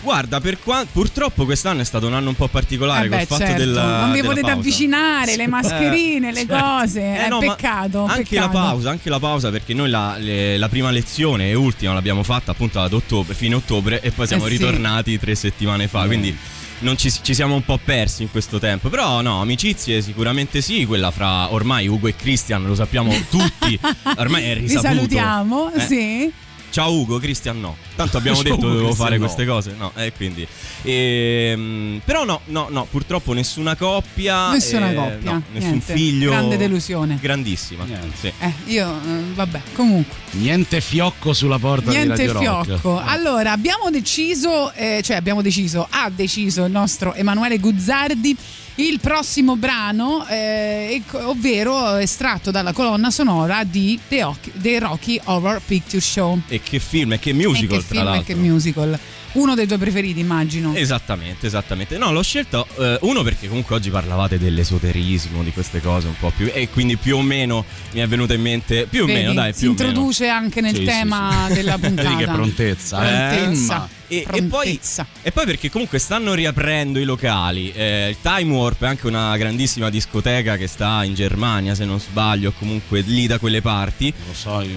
Guarda, per qua- purtroppo quest'anno è stato un anno un po' particolare Eh col beh, fatto certo. della non vi della potete pausa. avvicinare, le mascherine, le certo. cose. Eh, è no, ma peccato. Anche peccato. la pausa, anche la pausa perché noi la, le- la prima lezione e ultima l'abbiamo fatta appunto ad ottobre, fine ottobre e poi siamo Eh sì. ritornati tre settimane fa, quindi non ci, ci siamo un po' persi in questo tempo, però no, amicizie sicuramente sì, quella fra ormai Ugo e Christian lo sappiamo tutti, ormai è Vi risaputo. salutiamo, Eh. sì. Ciao Ugo, Christian no. Tanto abbiamo Ciao detto Ugo, dovevo fare no. queste cose. No, e quindi. ehm, però no, no, no, purtroppo nessuna coppia. Nessuna eh, coppia, no, nessun niente. figlio. Grande delusione. Grandissima. Sì. Eh, io, eh, vabbè, comunque. Niente fiocco sulla porta di Niente fiocco. Allora, abbiamo deciso, eh, cioè abbiamo deciso, ha deciso il nostro Emanuele Guzzardi il prossimo brano, eh, ovvero estratto dalla colonna sonora di The, Rocky- The Rocky Horror Picture Show. E che film e che musical, e che tra film e l'altro. che musical. uno dei tuoi preferiti, immagino. Esattamente, esattamente. No, l'ho scelto eh, uno perché comunque oggi parlavate dell'esoterismo, di queste cose un po' più e quindi più o meno mi è venuta in mente più o Vedi, meno, dai, si più o meno. introduce anche nel Sì, sì, tema sì. della puntata. Vedi che prontezza. eh? Prontezza. Ma- E, e poi, e poi perché comunque stanno riaprendo i locali. Eh, il Time Warp è anche una grandissima discoteca che sta in Germania, se non sbaglio, o comunque lì da quelle parti. Lo so, io.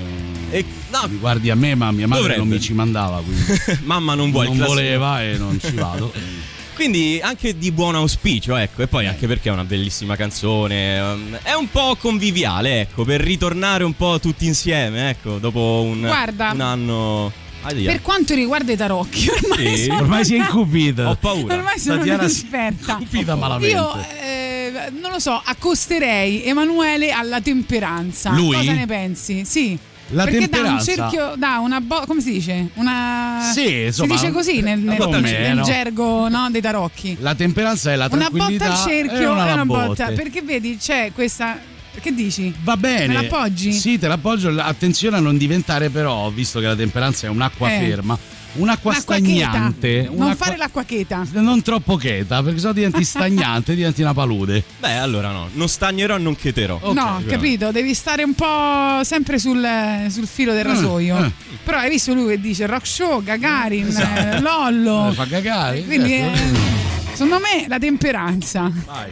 E, no, Mi guardi a me, ma mia madre Dovrebbe. non mi ci mandava. Quindi Mamma non vuole non classico- voleva e non ci vado. Quindi anche di buon auspicio, ecco, e poi anche perché è una bellissima canzone, ehm, è un po' conviviale, ecco, per ritornare un po' tutti insieme, ecco, dopo un, Guarda, un anno... Ahia. Per quanto riguarda i tarocchi, ormai, Sì. sono, Ormai si è incupita. Ho paura. ormai sono Tatiana un'esperta. Incupita malamente. Io eh, non lo so, accosterei Emanuele alla temperanza. Lui? Cosa ne pensi? Sì. La Perché temperanza? dà un cerchio, dà una bo- come si dice? Una Sì, insomma, si dice così nel, nel- nel meno. gergo no, dei tarocchi. La temperanza è la Una tranquillità botta al cerchio e una, una botta. Perché vedi, c'è questa. Che dici? Va bene. Me l'appoggi? Sì, te l'appoggio. Attenzione a non diventare, però, visto che la temperanza è un'acqua Eh. ferma, un'acqua Un'acqua stagnante. cheta. Non un'acqua- fare l'acqua cheta. Non troppo cheta, perché sennò diventi stagnante, diventi una palude. Beh, allora no, non stagnerò, non cheterò. Ok, no, però. capito? Devi stare un po' sempre sul, sul filo del rasoio. eh. Però hai visto lui che dice rock show, Gagarin, Esatto. eh, Lollo. Eh, fa cagare. Quindi, certo. eh, secondo me, la temperanza. Vai.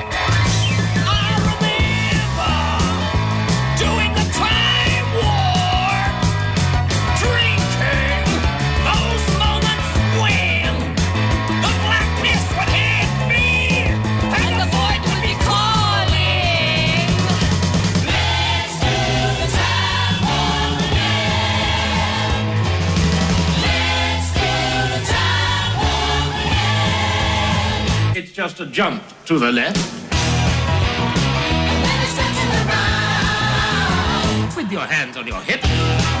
Just a jump to the left. With your hands on your hips.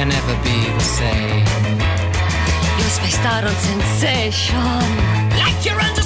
can ever be the same. You're spaced out on sensation. Like you're under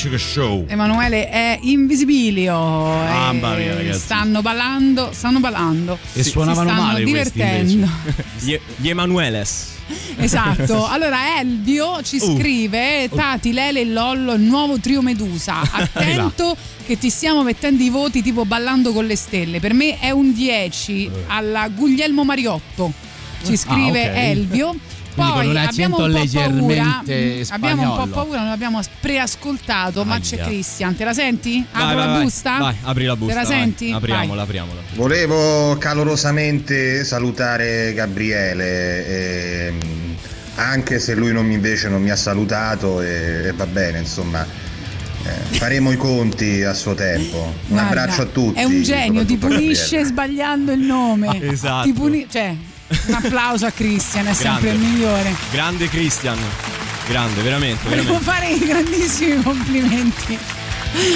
Picture Show. Emanuele è Invisibilio. Mamma E mia, ragazzi. Stanno ballando, stanno ballando. E Si suonavano stanno male divertendo. Gli, gli Emanueles. Esatto. Allora Elvio ci Uh. scrive Tati, Lele e Lollo, il nuovo trio Medusa. Attento che ti stiamo mettendo i voti tipo ballando con le stelle. Per me è un 10 alla Guglielmo Mariotto. Ci scrive Ah, ok. Elvio. Quindi Poi con un abbiamo accento un po' paura, leggermente mm, abbiamo un po' paura, non l'abbiamo preascoltato, ma c'è. Cristian, te la senti? Vai, la vai. busta? Vai, apri la busta. Te la vai. senti? Apriamola, Vai. apriamola. Volevo calorosamente salutare Gabriele, ehm, anche se lui non mi- invece non mi ha salutato e, e va bene, insomma. eh, faremo i conti a suo tempo. Un Guarda, abbraccio a tutti. È un genio, ti punisce sbagliando il nome. Esatto. Ti puni- cioè, un applauso a Christian, è sempre il Grande. migliore. Grande Christian. Grande, veramente, Volevo veramente. fare i grandissimi complimenti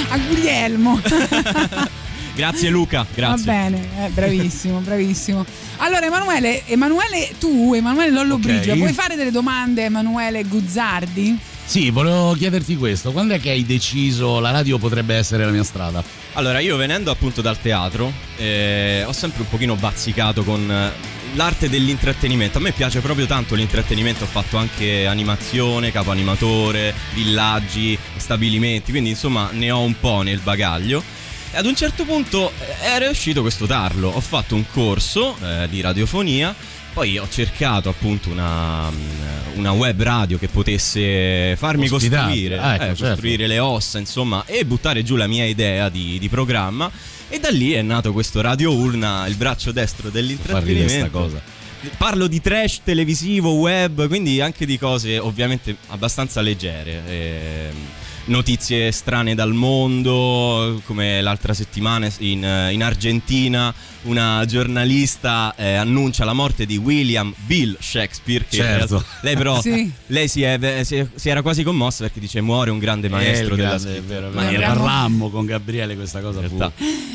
a Guglielmo. Grazie Luca, grazie. Va bene, eh, bravissimo, bravissimo. Allora, Emanuele, Emanuele, tu, Emanuele Lollo Ok. Brigia, puoi fare delle domande a Emanuele Guzzardi? Sì, volevo chiederti questo. Quando è che hai deciso la radio potrebbe essere la mia strada? Allora, io venendo appunto dal teatro, eh, ho sempre un pochino bazzicato con l'arte dell'intrattenimento. A me piace proprio tanto l'intrattenimento, ho fatto anche animazione, capo animatore, villaggi, stabilimenti, quindi insomma ne ho un po' nel bagaglio. E ad un certo punto eh, era uscito questo tarlo, ho fatto un corso eh, di radiofonia, poi ho cercato appunto una, mm, una web radio che potesse farmi Ospitare, costruire, ah, ecco, eh, certo. costruire le ossa, insomma, e buttare giù la mia idea di, di programma. E da lì è nato questo Radio Urna, il braccio destro dell'intrattenimento. cosa. Parlo di trash televisivo, web, quindi anche di cose ovviamente abbastanza leggere. ehm, notizie strane dal mondo, come l'altra settimana in, in Argentina una giornalista eh, annuncia la morte di William Bill Shakespeare. Che Certo. realtà- lei però, Sì. lei si, è- si era quasi commossa perché dice muore un grande maestro Eh, della grande, è scrittura. vero, è Ma vero. Parlammo con Gabriele questa cosa fu,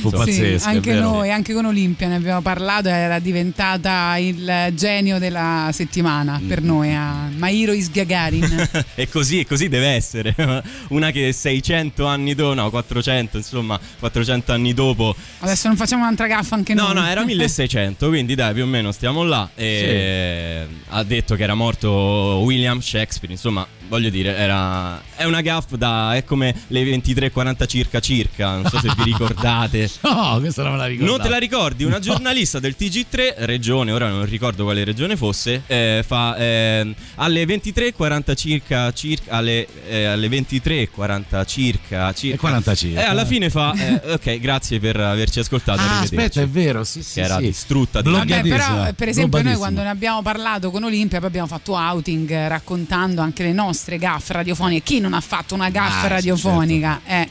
fu Sì, pazzesca. anche noi, anche con Olimpia ne abbiamo parlato, era diventata il genio della settimana Mm. per noi, a Mairo Isgagarin. e così, così deve essere. Una che 600 anni dopo, no, 400, insomma, 400 anni dopo. Adesso non facciamo un'altra gaffa anche No, noi. No, era 1600, quindi dai, più o meno stiamo là. E ha detto che era morto William Shakespeare, insomma, voglio dire, era è una gaff da è come le 23:40 circa circa, non so se vi ricordate. No, questa non me la ricordo. Non te la ricordi? Una giornalista del TG3, regione, ora non ricordo quale regione fosse, eh, fa eh, alle 23.40 circa, circa alle, eh, alle 23.40 circa, circa. E 40 circa. E alla fine fa, eh, ok, grazie per averci ascoltato. Ah, aspetta, è vero, sì, sì. Che era sì. distrutta di Vabbè, però per esempio noi quando ne abbiamo parlato con Olimpia poi abbiamo fatto outing eh, raccontando anche le nostre gaffe radiofoniche. Chi non ha fatto una gaffa Ah, radiofonica? Eh,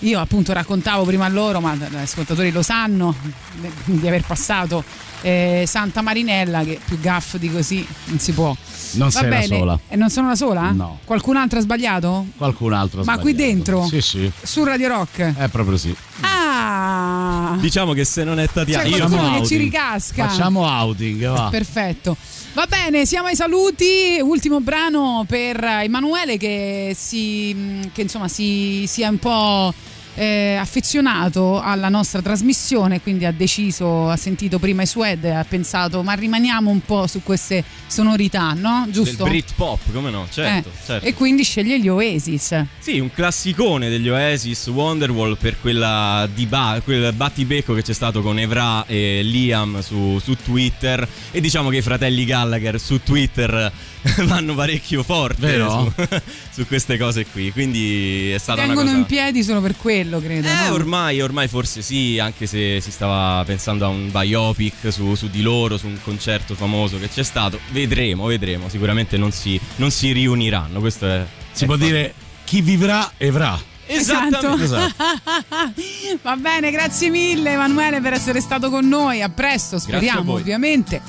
io appunto raccontavo prima a loro, ma gli ascoltatori lo sanno, eh, di aver passato eh, Santa Marinella che più gaff di così non si può. Non Va sei la bene. sola. E non sono la sola? No. Qualcun altro ha sbagliato? Qualcun altro ha Ma qui sbagliato. dentro? Sì, sì. Su Radio Rock? È proprio sì. Ah! Diciamo che se non è Tatiana, C'è io faccio che ci ricasca. Facciamo outing, va. Perfetto. Va bene, siamo ai saluti. Ultimo brano per Emanuele che si che insomma si sia un po' eh, affezionato alla nostra trasmissione, quindi ha deciso, ha sentito prima i Sued e ha pensato ma rimaniamo un po' su queste sonorità, no? Giusto? Del Britpop, come no? Certo, Eh, certo. E quindi sceglie gli Oasis. Sì, un classicone degli Oasis Wonderwall per quella di ba- quel battibecco che c'è stato con Evra e Liam su, su Twitter e diciamo che i fratelli Gallagher su Twitter vanno parecchio forte su, su queste cose qui, quindi è stata Tengono una cosa in piedi solo per quello, credo. eh, no? ormai, ormai forse sì, anche se si stava pensando a un biopic su, su di loro, su un concerto famoso che c'è stato. Vedremo, vedremo. Sicuramente non si, non si riuniranno. Questo è. Si è può fatto. dire chi vivrà evrà. Esattamente. Esatto. Va bene, grazie mille Emanuele per essere stato con noi. A presto, speriamo ovviamente.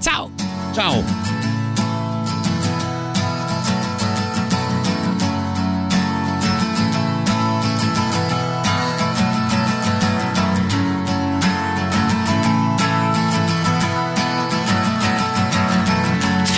Ciao. Ciao.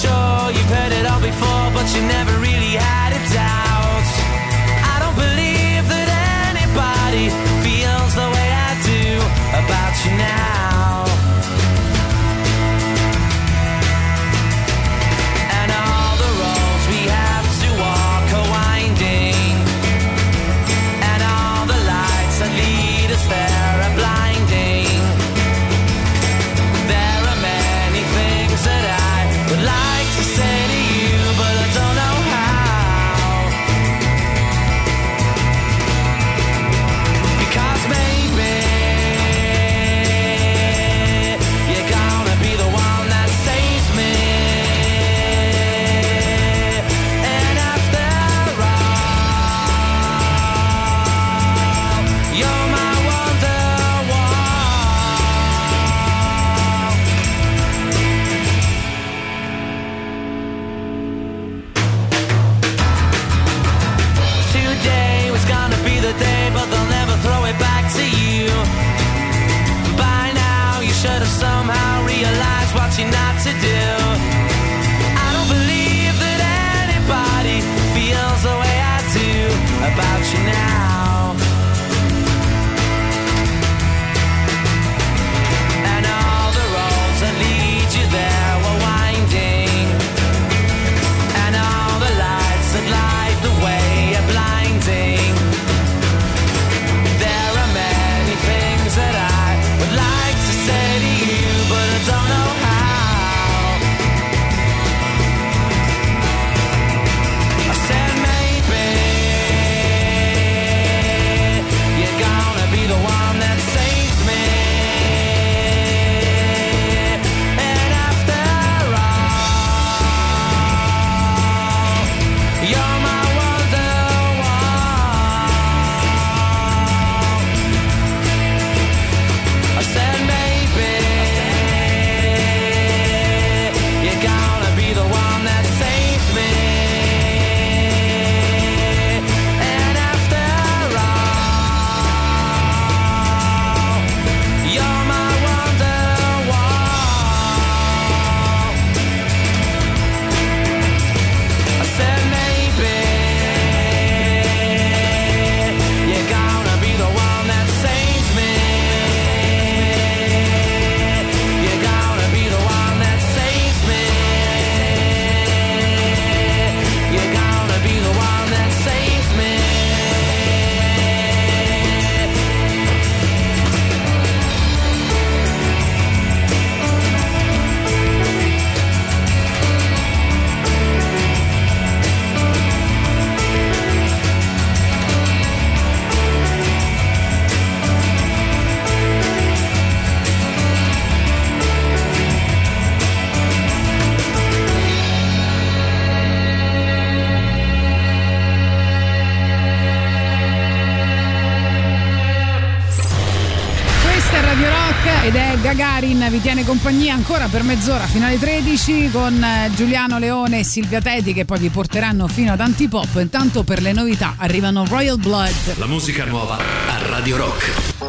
Sure you've heard it all before, but you never really had a doubt. Somehow realized what you're not to do. I don't believe that anybody feels the way I do about you now. And all the roads that lead you there Gagarin, vi tiene compagnia ancora per mezz'ora fino alle 13 con eh, Giuliano Leone e Silvia Teti che poi vi porteranno fino ad Antipop. Intanto per le novità arrivano Royal Blood. La musica nuova a Radio Rock.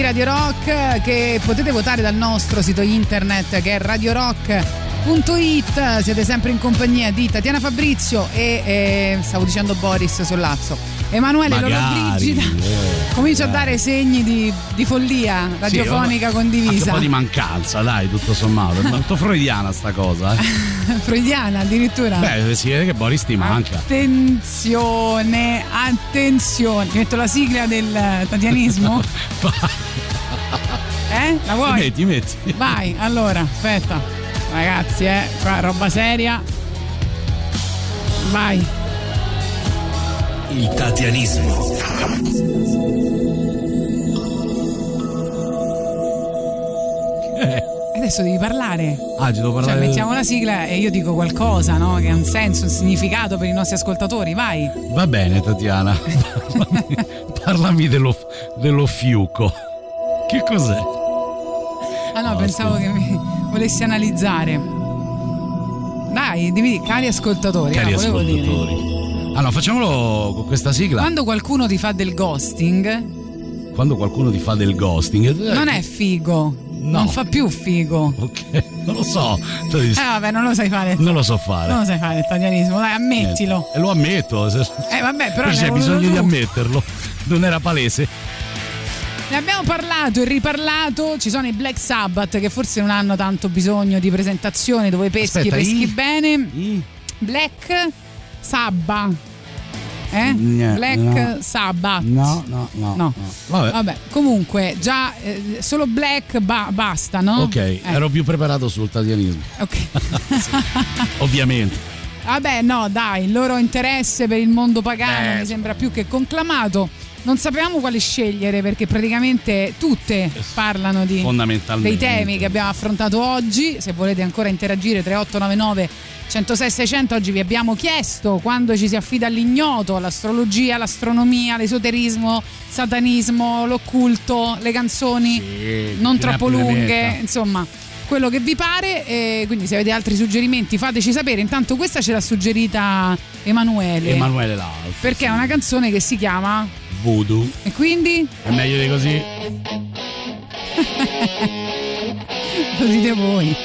Di Radio Rock eh, che potete votare dal nostro sito internet che è radiorock.it. Siete sempre in compagnia di Tatiana Fabrizio e eh, stavo dicendo Boris Sollazzo. Emanuele Lollobrigida eh, comincia a dai. dare segni di, di follia radiofonica Sì, condivisa. un po' di mancanza, dai, tutto sommato. È molto freudiana sta cosa, eh. Freudiana addirittura. Beh, si vede che Boris ti manca. Attenzione, attenzione. Ti metto la sigla del tatianismo? eh? La vuoi? Metti, metti. Vai, allora, aspetta. Ragazzi, eh, qua roba seria. Vai. Il tatianismo. E Adesso devi parlare. Ah, ci devo Cioè, parlare. mettiamo la sigla e io dico qualcosa, no? Che ha un senso, un significato per i nostri ascoltatori. Vai. Va bene, Tatiana. Parlami, parlami dello, dello fiuco. Che cos'è? Ah no, No, pensavo che mi volessi analizzare. Dai, devi, cari ascoltatori, Cari ah, volevo dire. ascoltatori. Allora, facciamolo con questa sigla. Quando qualcuno ti fa del ghosting, Quando qualcuno ti fa del ghosting. non è figo. Non fa più figo. Ok, non lo so. Eh vabbè, non lo sai fare. Non lo so fare. Non lo sai fare il italianismo, dai, ammettilo. E lo ammetto. Eh vabbè, però c'è bisogno di ammetterlo. Non era palese. Ne abbiamo parlato e riparlato. Ci sono i Black Sabbath che forse non hanno tanto bisogno di presentazioni dove peschi Aspetta, peschi i- bene. Black Sabba. Eh? Gne- Black no. Sabbath. No, no, no. No. Vabbè. Vabbè, comunque già eh, solo Black ba- basta, no? Ok, Eh, ero più preparato sul tatianismo. ok. Ovviamente. Vabbè, no, dai, il loro interesse per il mondo pagano Eh, mi sembra più che conclamato. Non sapevamo quale scegliere perché praticamente tutte parlano di, dei temi che abbiamo affrontato oggi. Se volete ancora interagire 3899 106 600 oggi vi abbiamo chiesto quando ci si affida all'ignoto, all'astrologia, l'astronomia, l'esoterismo, satanismo, l'occulto, le canzoni non ne ha troppo lunghe, insomma quello che vi pare. E quindi se avete altri suggerimenti fateci sapere. Intanto questa ce l'ha suggerita Emanuele. Emanuele Lau. perché è una canzone che si chiama Voodoo. e quindi È meglio di così? lo dite voi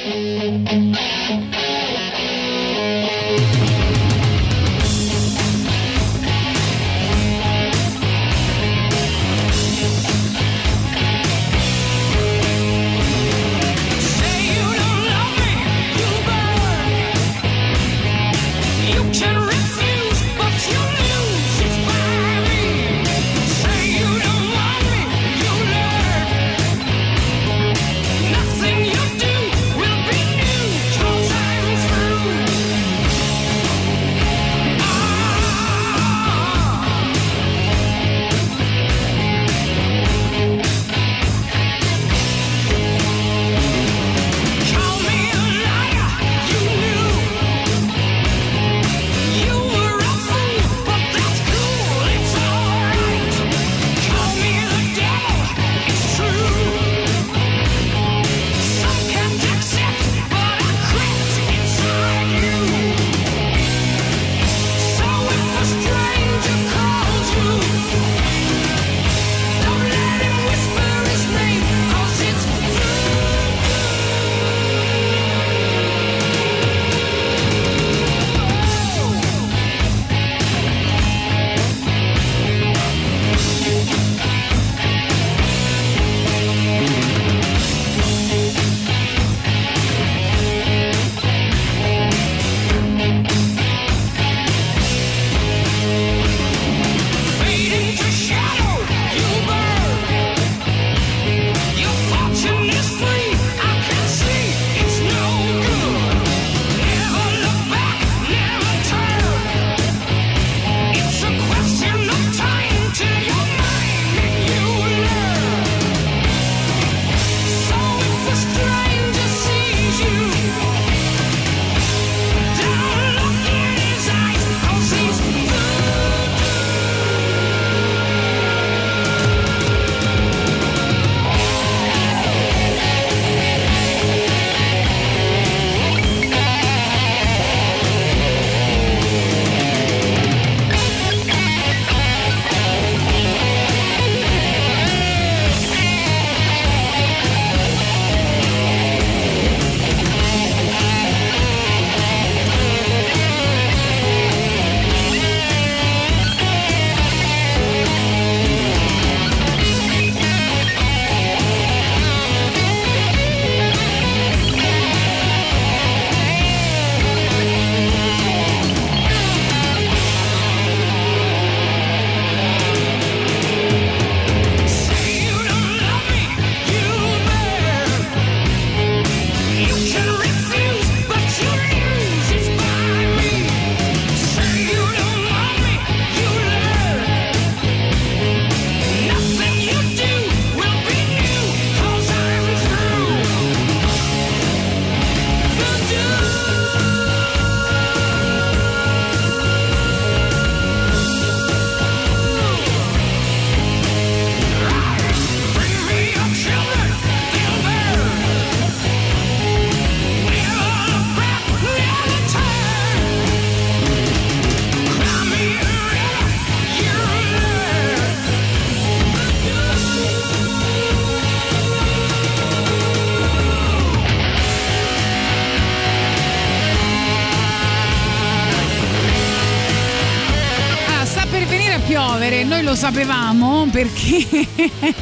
sapevamo perché.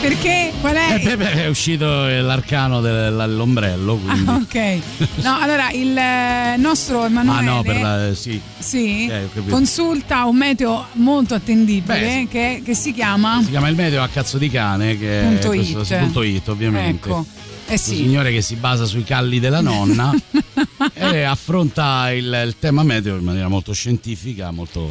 perché qual è? Eh, beh, beh, è uscito l'arcano dell'ombrello. Quindi. Ah, ok. No, allora il eh, nostro Ah, Emanuele. no, per la. Sì. Sì, Eh, consulta un meteo molto attendibile Beh, sì. che, che si chiama Si chiama il meteo a cazzo di cane, che Punto è questo, it. punto it, ovviamente. Ecco. Eh sì. signore che si basa sui calli della nonna e affronta il, il tema meteo in maniera molto scientifica, molto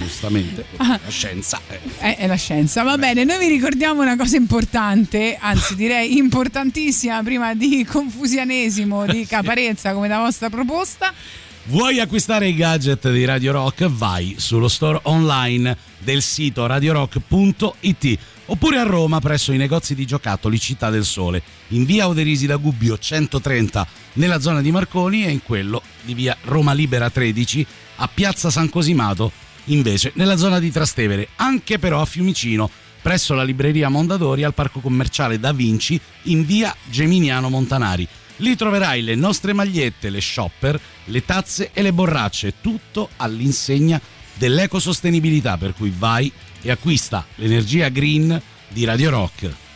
giustamente, Ah. la scienza. È, è la scienza, va bene. Noi vi ricordiamo una cosa importante, anzi direi importantissima, prima di confusianesimo, di caparezza come la vostra proposta. Vuoi acquistare i gadget di Radio Rock? Vai sullo store online del sito radiorock.it oppure a Roma presso i negozi di giocattoli Città del Sole, in via Oderisi da Gubbio 130 nella zona di Marconi e in quello di via Roma Libera 13 a Piazza San Cosimato invece nella zona di Trastevere, anche però a Fiumicino presso la libreria Mondadori al parco commerciale Da Vinci in via Geminiano Montanari. Lì troverai le nostre magliette, le shopper, le tazze e le borracce, tutto all'insegna dell'ecosostenibilità, per cui vai e acquista l'energia green di Radio Rock.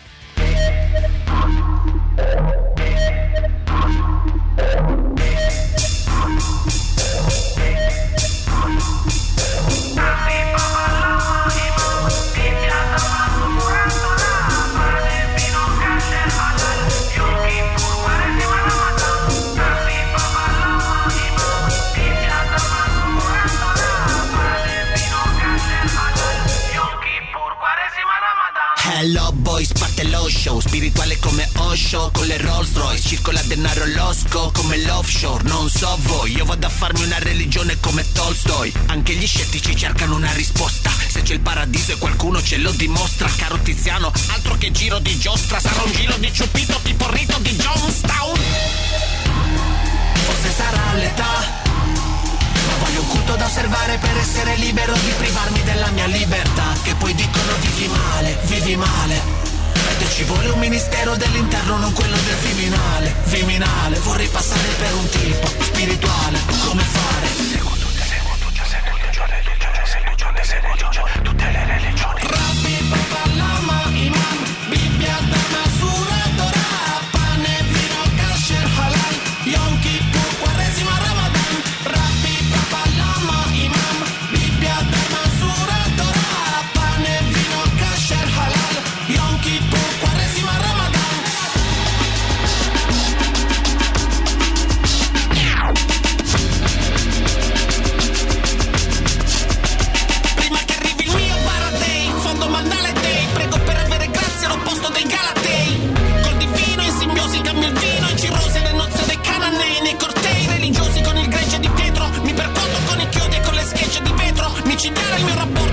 Lo show Spirituale come Osho Con le Rolls Royce Circola denaro losco come l'offshore Non so voi, io vado a farmi una religione come Tolstoi. Anche gli scettici cercano una risposta. Se c'è il paradiso e qualcuno ce lo dimostra. Caro Tiziano, altro che giro di giostra. Sarà un giro di ciupito tipo rito di Jonestown. Forse sarà l'età. Voglio un culto da osservare per essere libero di privarmi della mia libertà. Che poi dicono vivi male, vivi male Ed ci vuole un ministero dell'interno, non quello del Viminale. Viminale, vorrei passare per un tipo spirituale. Come fare? Seguo tutte, seguo tutte, seguo tutte, seguo tutte, tutte le religioni. Rabbi, Papa, vetro Micidiale il mio rapporto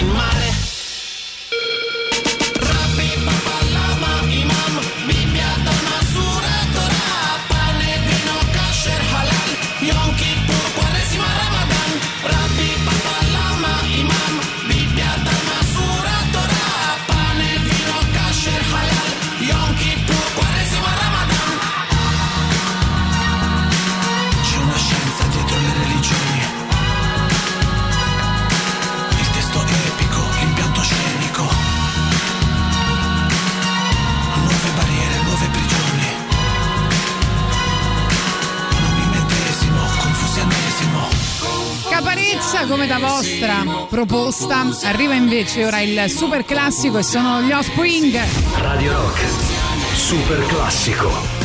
d'acqua in vostra proposta. Arriva invece ora il super classico e sono gli Offspring. Radio Rock, super classico.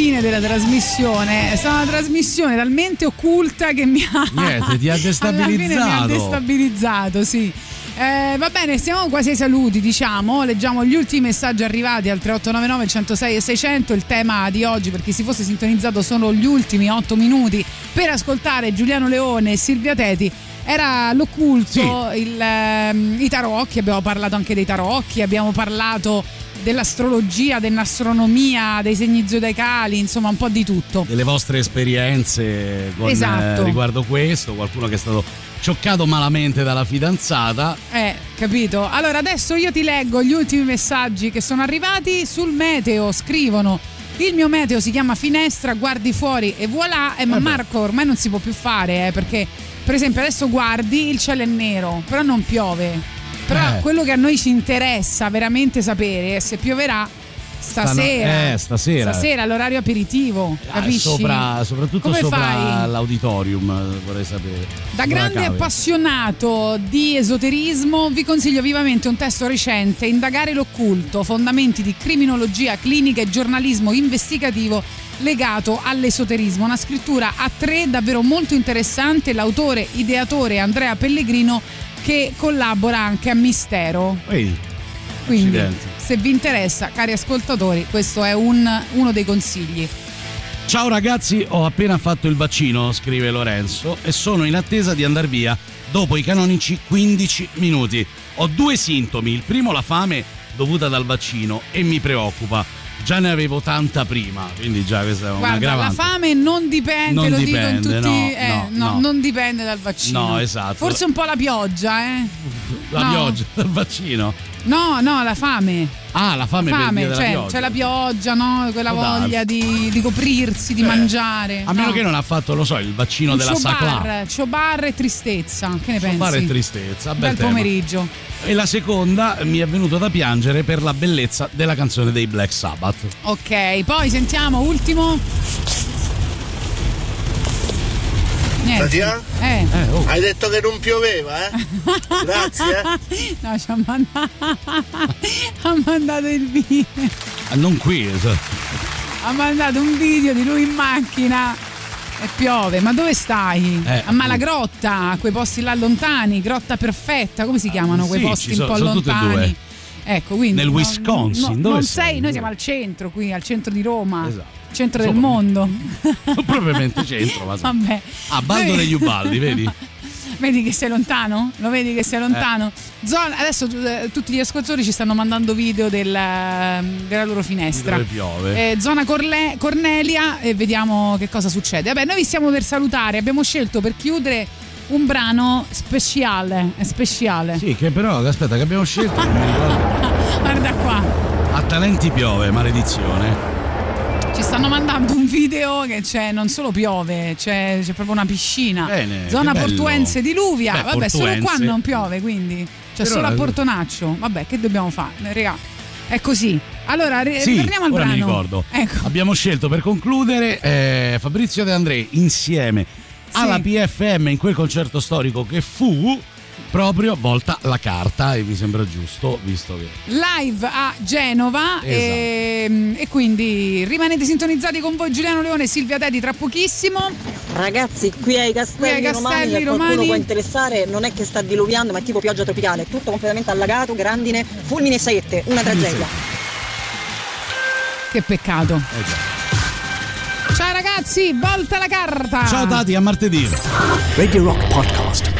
fine della trasmissione. È stata una trasmissione talmente occulta che mi ha. Niente, ti ha destabilizzato. mi ha destabilizzato, sì. Eh, va bene, siamo quasi ai saluti, diciamo. Leggiamo gli ultimi messaggi arrivati al 3899 106 e 600. Il tema di oggi, per chi si fosse sintonizzato, sono gli ultimi 8 minuti per ascoltare Giuliano Leone e Silvia Teti era l'occulto, sì. il, um, i tarocchi, abbiamo parlato anche dei tarocchi, abbiamo parlato dell'astrologia, dell'astronomia, dei segni zodiacali, insomma un po' di tutto. Delle vostre esperienze con, eh, esatto. eh, riguardo questo, qualcuno che è stato cioccato malamente dalla fidanzata. Eh, capito. Allora adesso io ti leggo gli ultimi messaggi che sono arrivati sul meteo, scrivono il mio meteo si chiama finestra, guardi fuori e voilà, eh, ma Marco ormai non si può più fare eh, perché per esempio adesso guardi il cielo è nero, però non piove. Però Eh. quello che a noi ci interessa veramente sapere è se pioverà stasera. eh, stasera. Stasera all'orario aperitivo, Ah, capisci? sopra- soprattutto Come sopra fai? l'auditorium, vorrei sapere. Da grande appassionato di esoterismo vi consiglio vivamente un testo recente, Indagare l'occulto, fondamenti di criminologia clinica e giornalismo investigativo legato all'esoterismo. Una scrittura a tre davvero molto interessante, l'autore ideatore Andrea Pellegrino che collabora anche a Mistero. Vedi? Quindi Accidenti. se vi interessa, cari ascoltatori, questo è un- uno dei consigli. Ciao ragazzi, ho appena fatto il vaccino, scrive Lorenzo, e sono in attesa di andare via dopo i canonici 15 minuti. Ho due sintomi, il primo la fame dovuta dal vaccino e mi preoccupa. Già ne avevo tanta prima, quindi già questa è una Guarda, la aggravante. fame non dipende, Non lo dico in dipende, tutti, no, eh, no, no, no. non dipende dal vaccino. No, esatto. Forse un po' la pioggia, eh. La pioggia dal vaccino. No, no, la fame. Ah, la fame, per fame, della cioè, c'è la pioggia, no? Quella Può voglia di, di coprirsi, di Eh, mangiare. A meno no. che non ha fatto, lo so, il vaccino Un della Sacla. Ciobar, ciobar e tristezza. Che ne pensi? Bar e tristezza, bel Bel pomeriggio. E la seconda mi è venuto da piangere per la bellezza della canzone dei Black Sabbath. Ok, poi sentiamo, ultimo. Niente. Tatiana? Eh. oh. Hai detto che non pioveva, eh? Grazie. eh. No, ci ha mandato, ha mandato il video. Ah, non qui, esatto. Ha mandato un video di lui in macchina e piove. Ma dove stai? Eh, a Malagrotta, a quei posti là lontani, grotta perfetta, come si chiamano quei sì, posti ci un po' sono tutte e lontani? due. Ecco, quindi Nel no- Wisconsin, no- dove non sei? sei, noi siamo al centro qui, al centro di Roma. Esatto. Centro del Insomma, mondo. Non propriamente centro, ma. Vabbè. A Baldo degli Ubaldi, vedi? Vedi che sei lontano? Lo vedi che sei lontano? Eh. Zona- adesso eh, tutti gli ascoltatori ci stanno mandando video del, ehm, della loro finestra. Dove piove. Eh, zona Corle- Cornelia e vediamo che cosa succede. Vabbè, noi vi stiamo per salutare. Abbiamo scelto per chiudere un brano speciale. Speciale. Sì, che però, aspetta, che abbiamo scelto. Guarda qua. A talenti piove, maledizione. Ci stanno mandando un video che c'è non solo piove, c'è, c'è proprio una piscina. Bene, Zona. Portuense diluvia. Beh, Vabbè, solo qua Portuense. non piove, quindi. Cioè Però solo a la- Portonaccio. Vabbè, che dobbiamo fare? Regà, è così. Allora, ri- Sì, torniamo al ora brano. mi ricordo. Ecco. Abbiamo scelto per concludere eh, Fabrizio De André insieme alla PFM in quel concerto storico che fu proprio volta la carta e mi sembra giusto visto che Live a Genova Esatto. e, e quindi rimanete sintonizzati con voi Giuliano Leone e Silvia Teti tra pochissimo. Ragazzi, qui ai Castelli, Qui ai Romani, Castelli se qualcuno Romani. può interessare, non è che sta diluviando, ma è tipo pioggia tropicale, tutto completamente allagato, grandine, fulmine e saette, una tragedia. Che peccato. Eh Ciao ragazzi, volta la carta. Ciao Tati, a martedì. Radio Rock Podcast.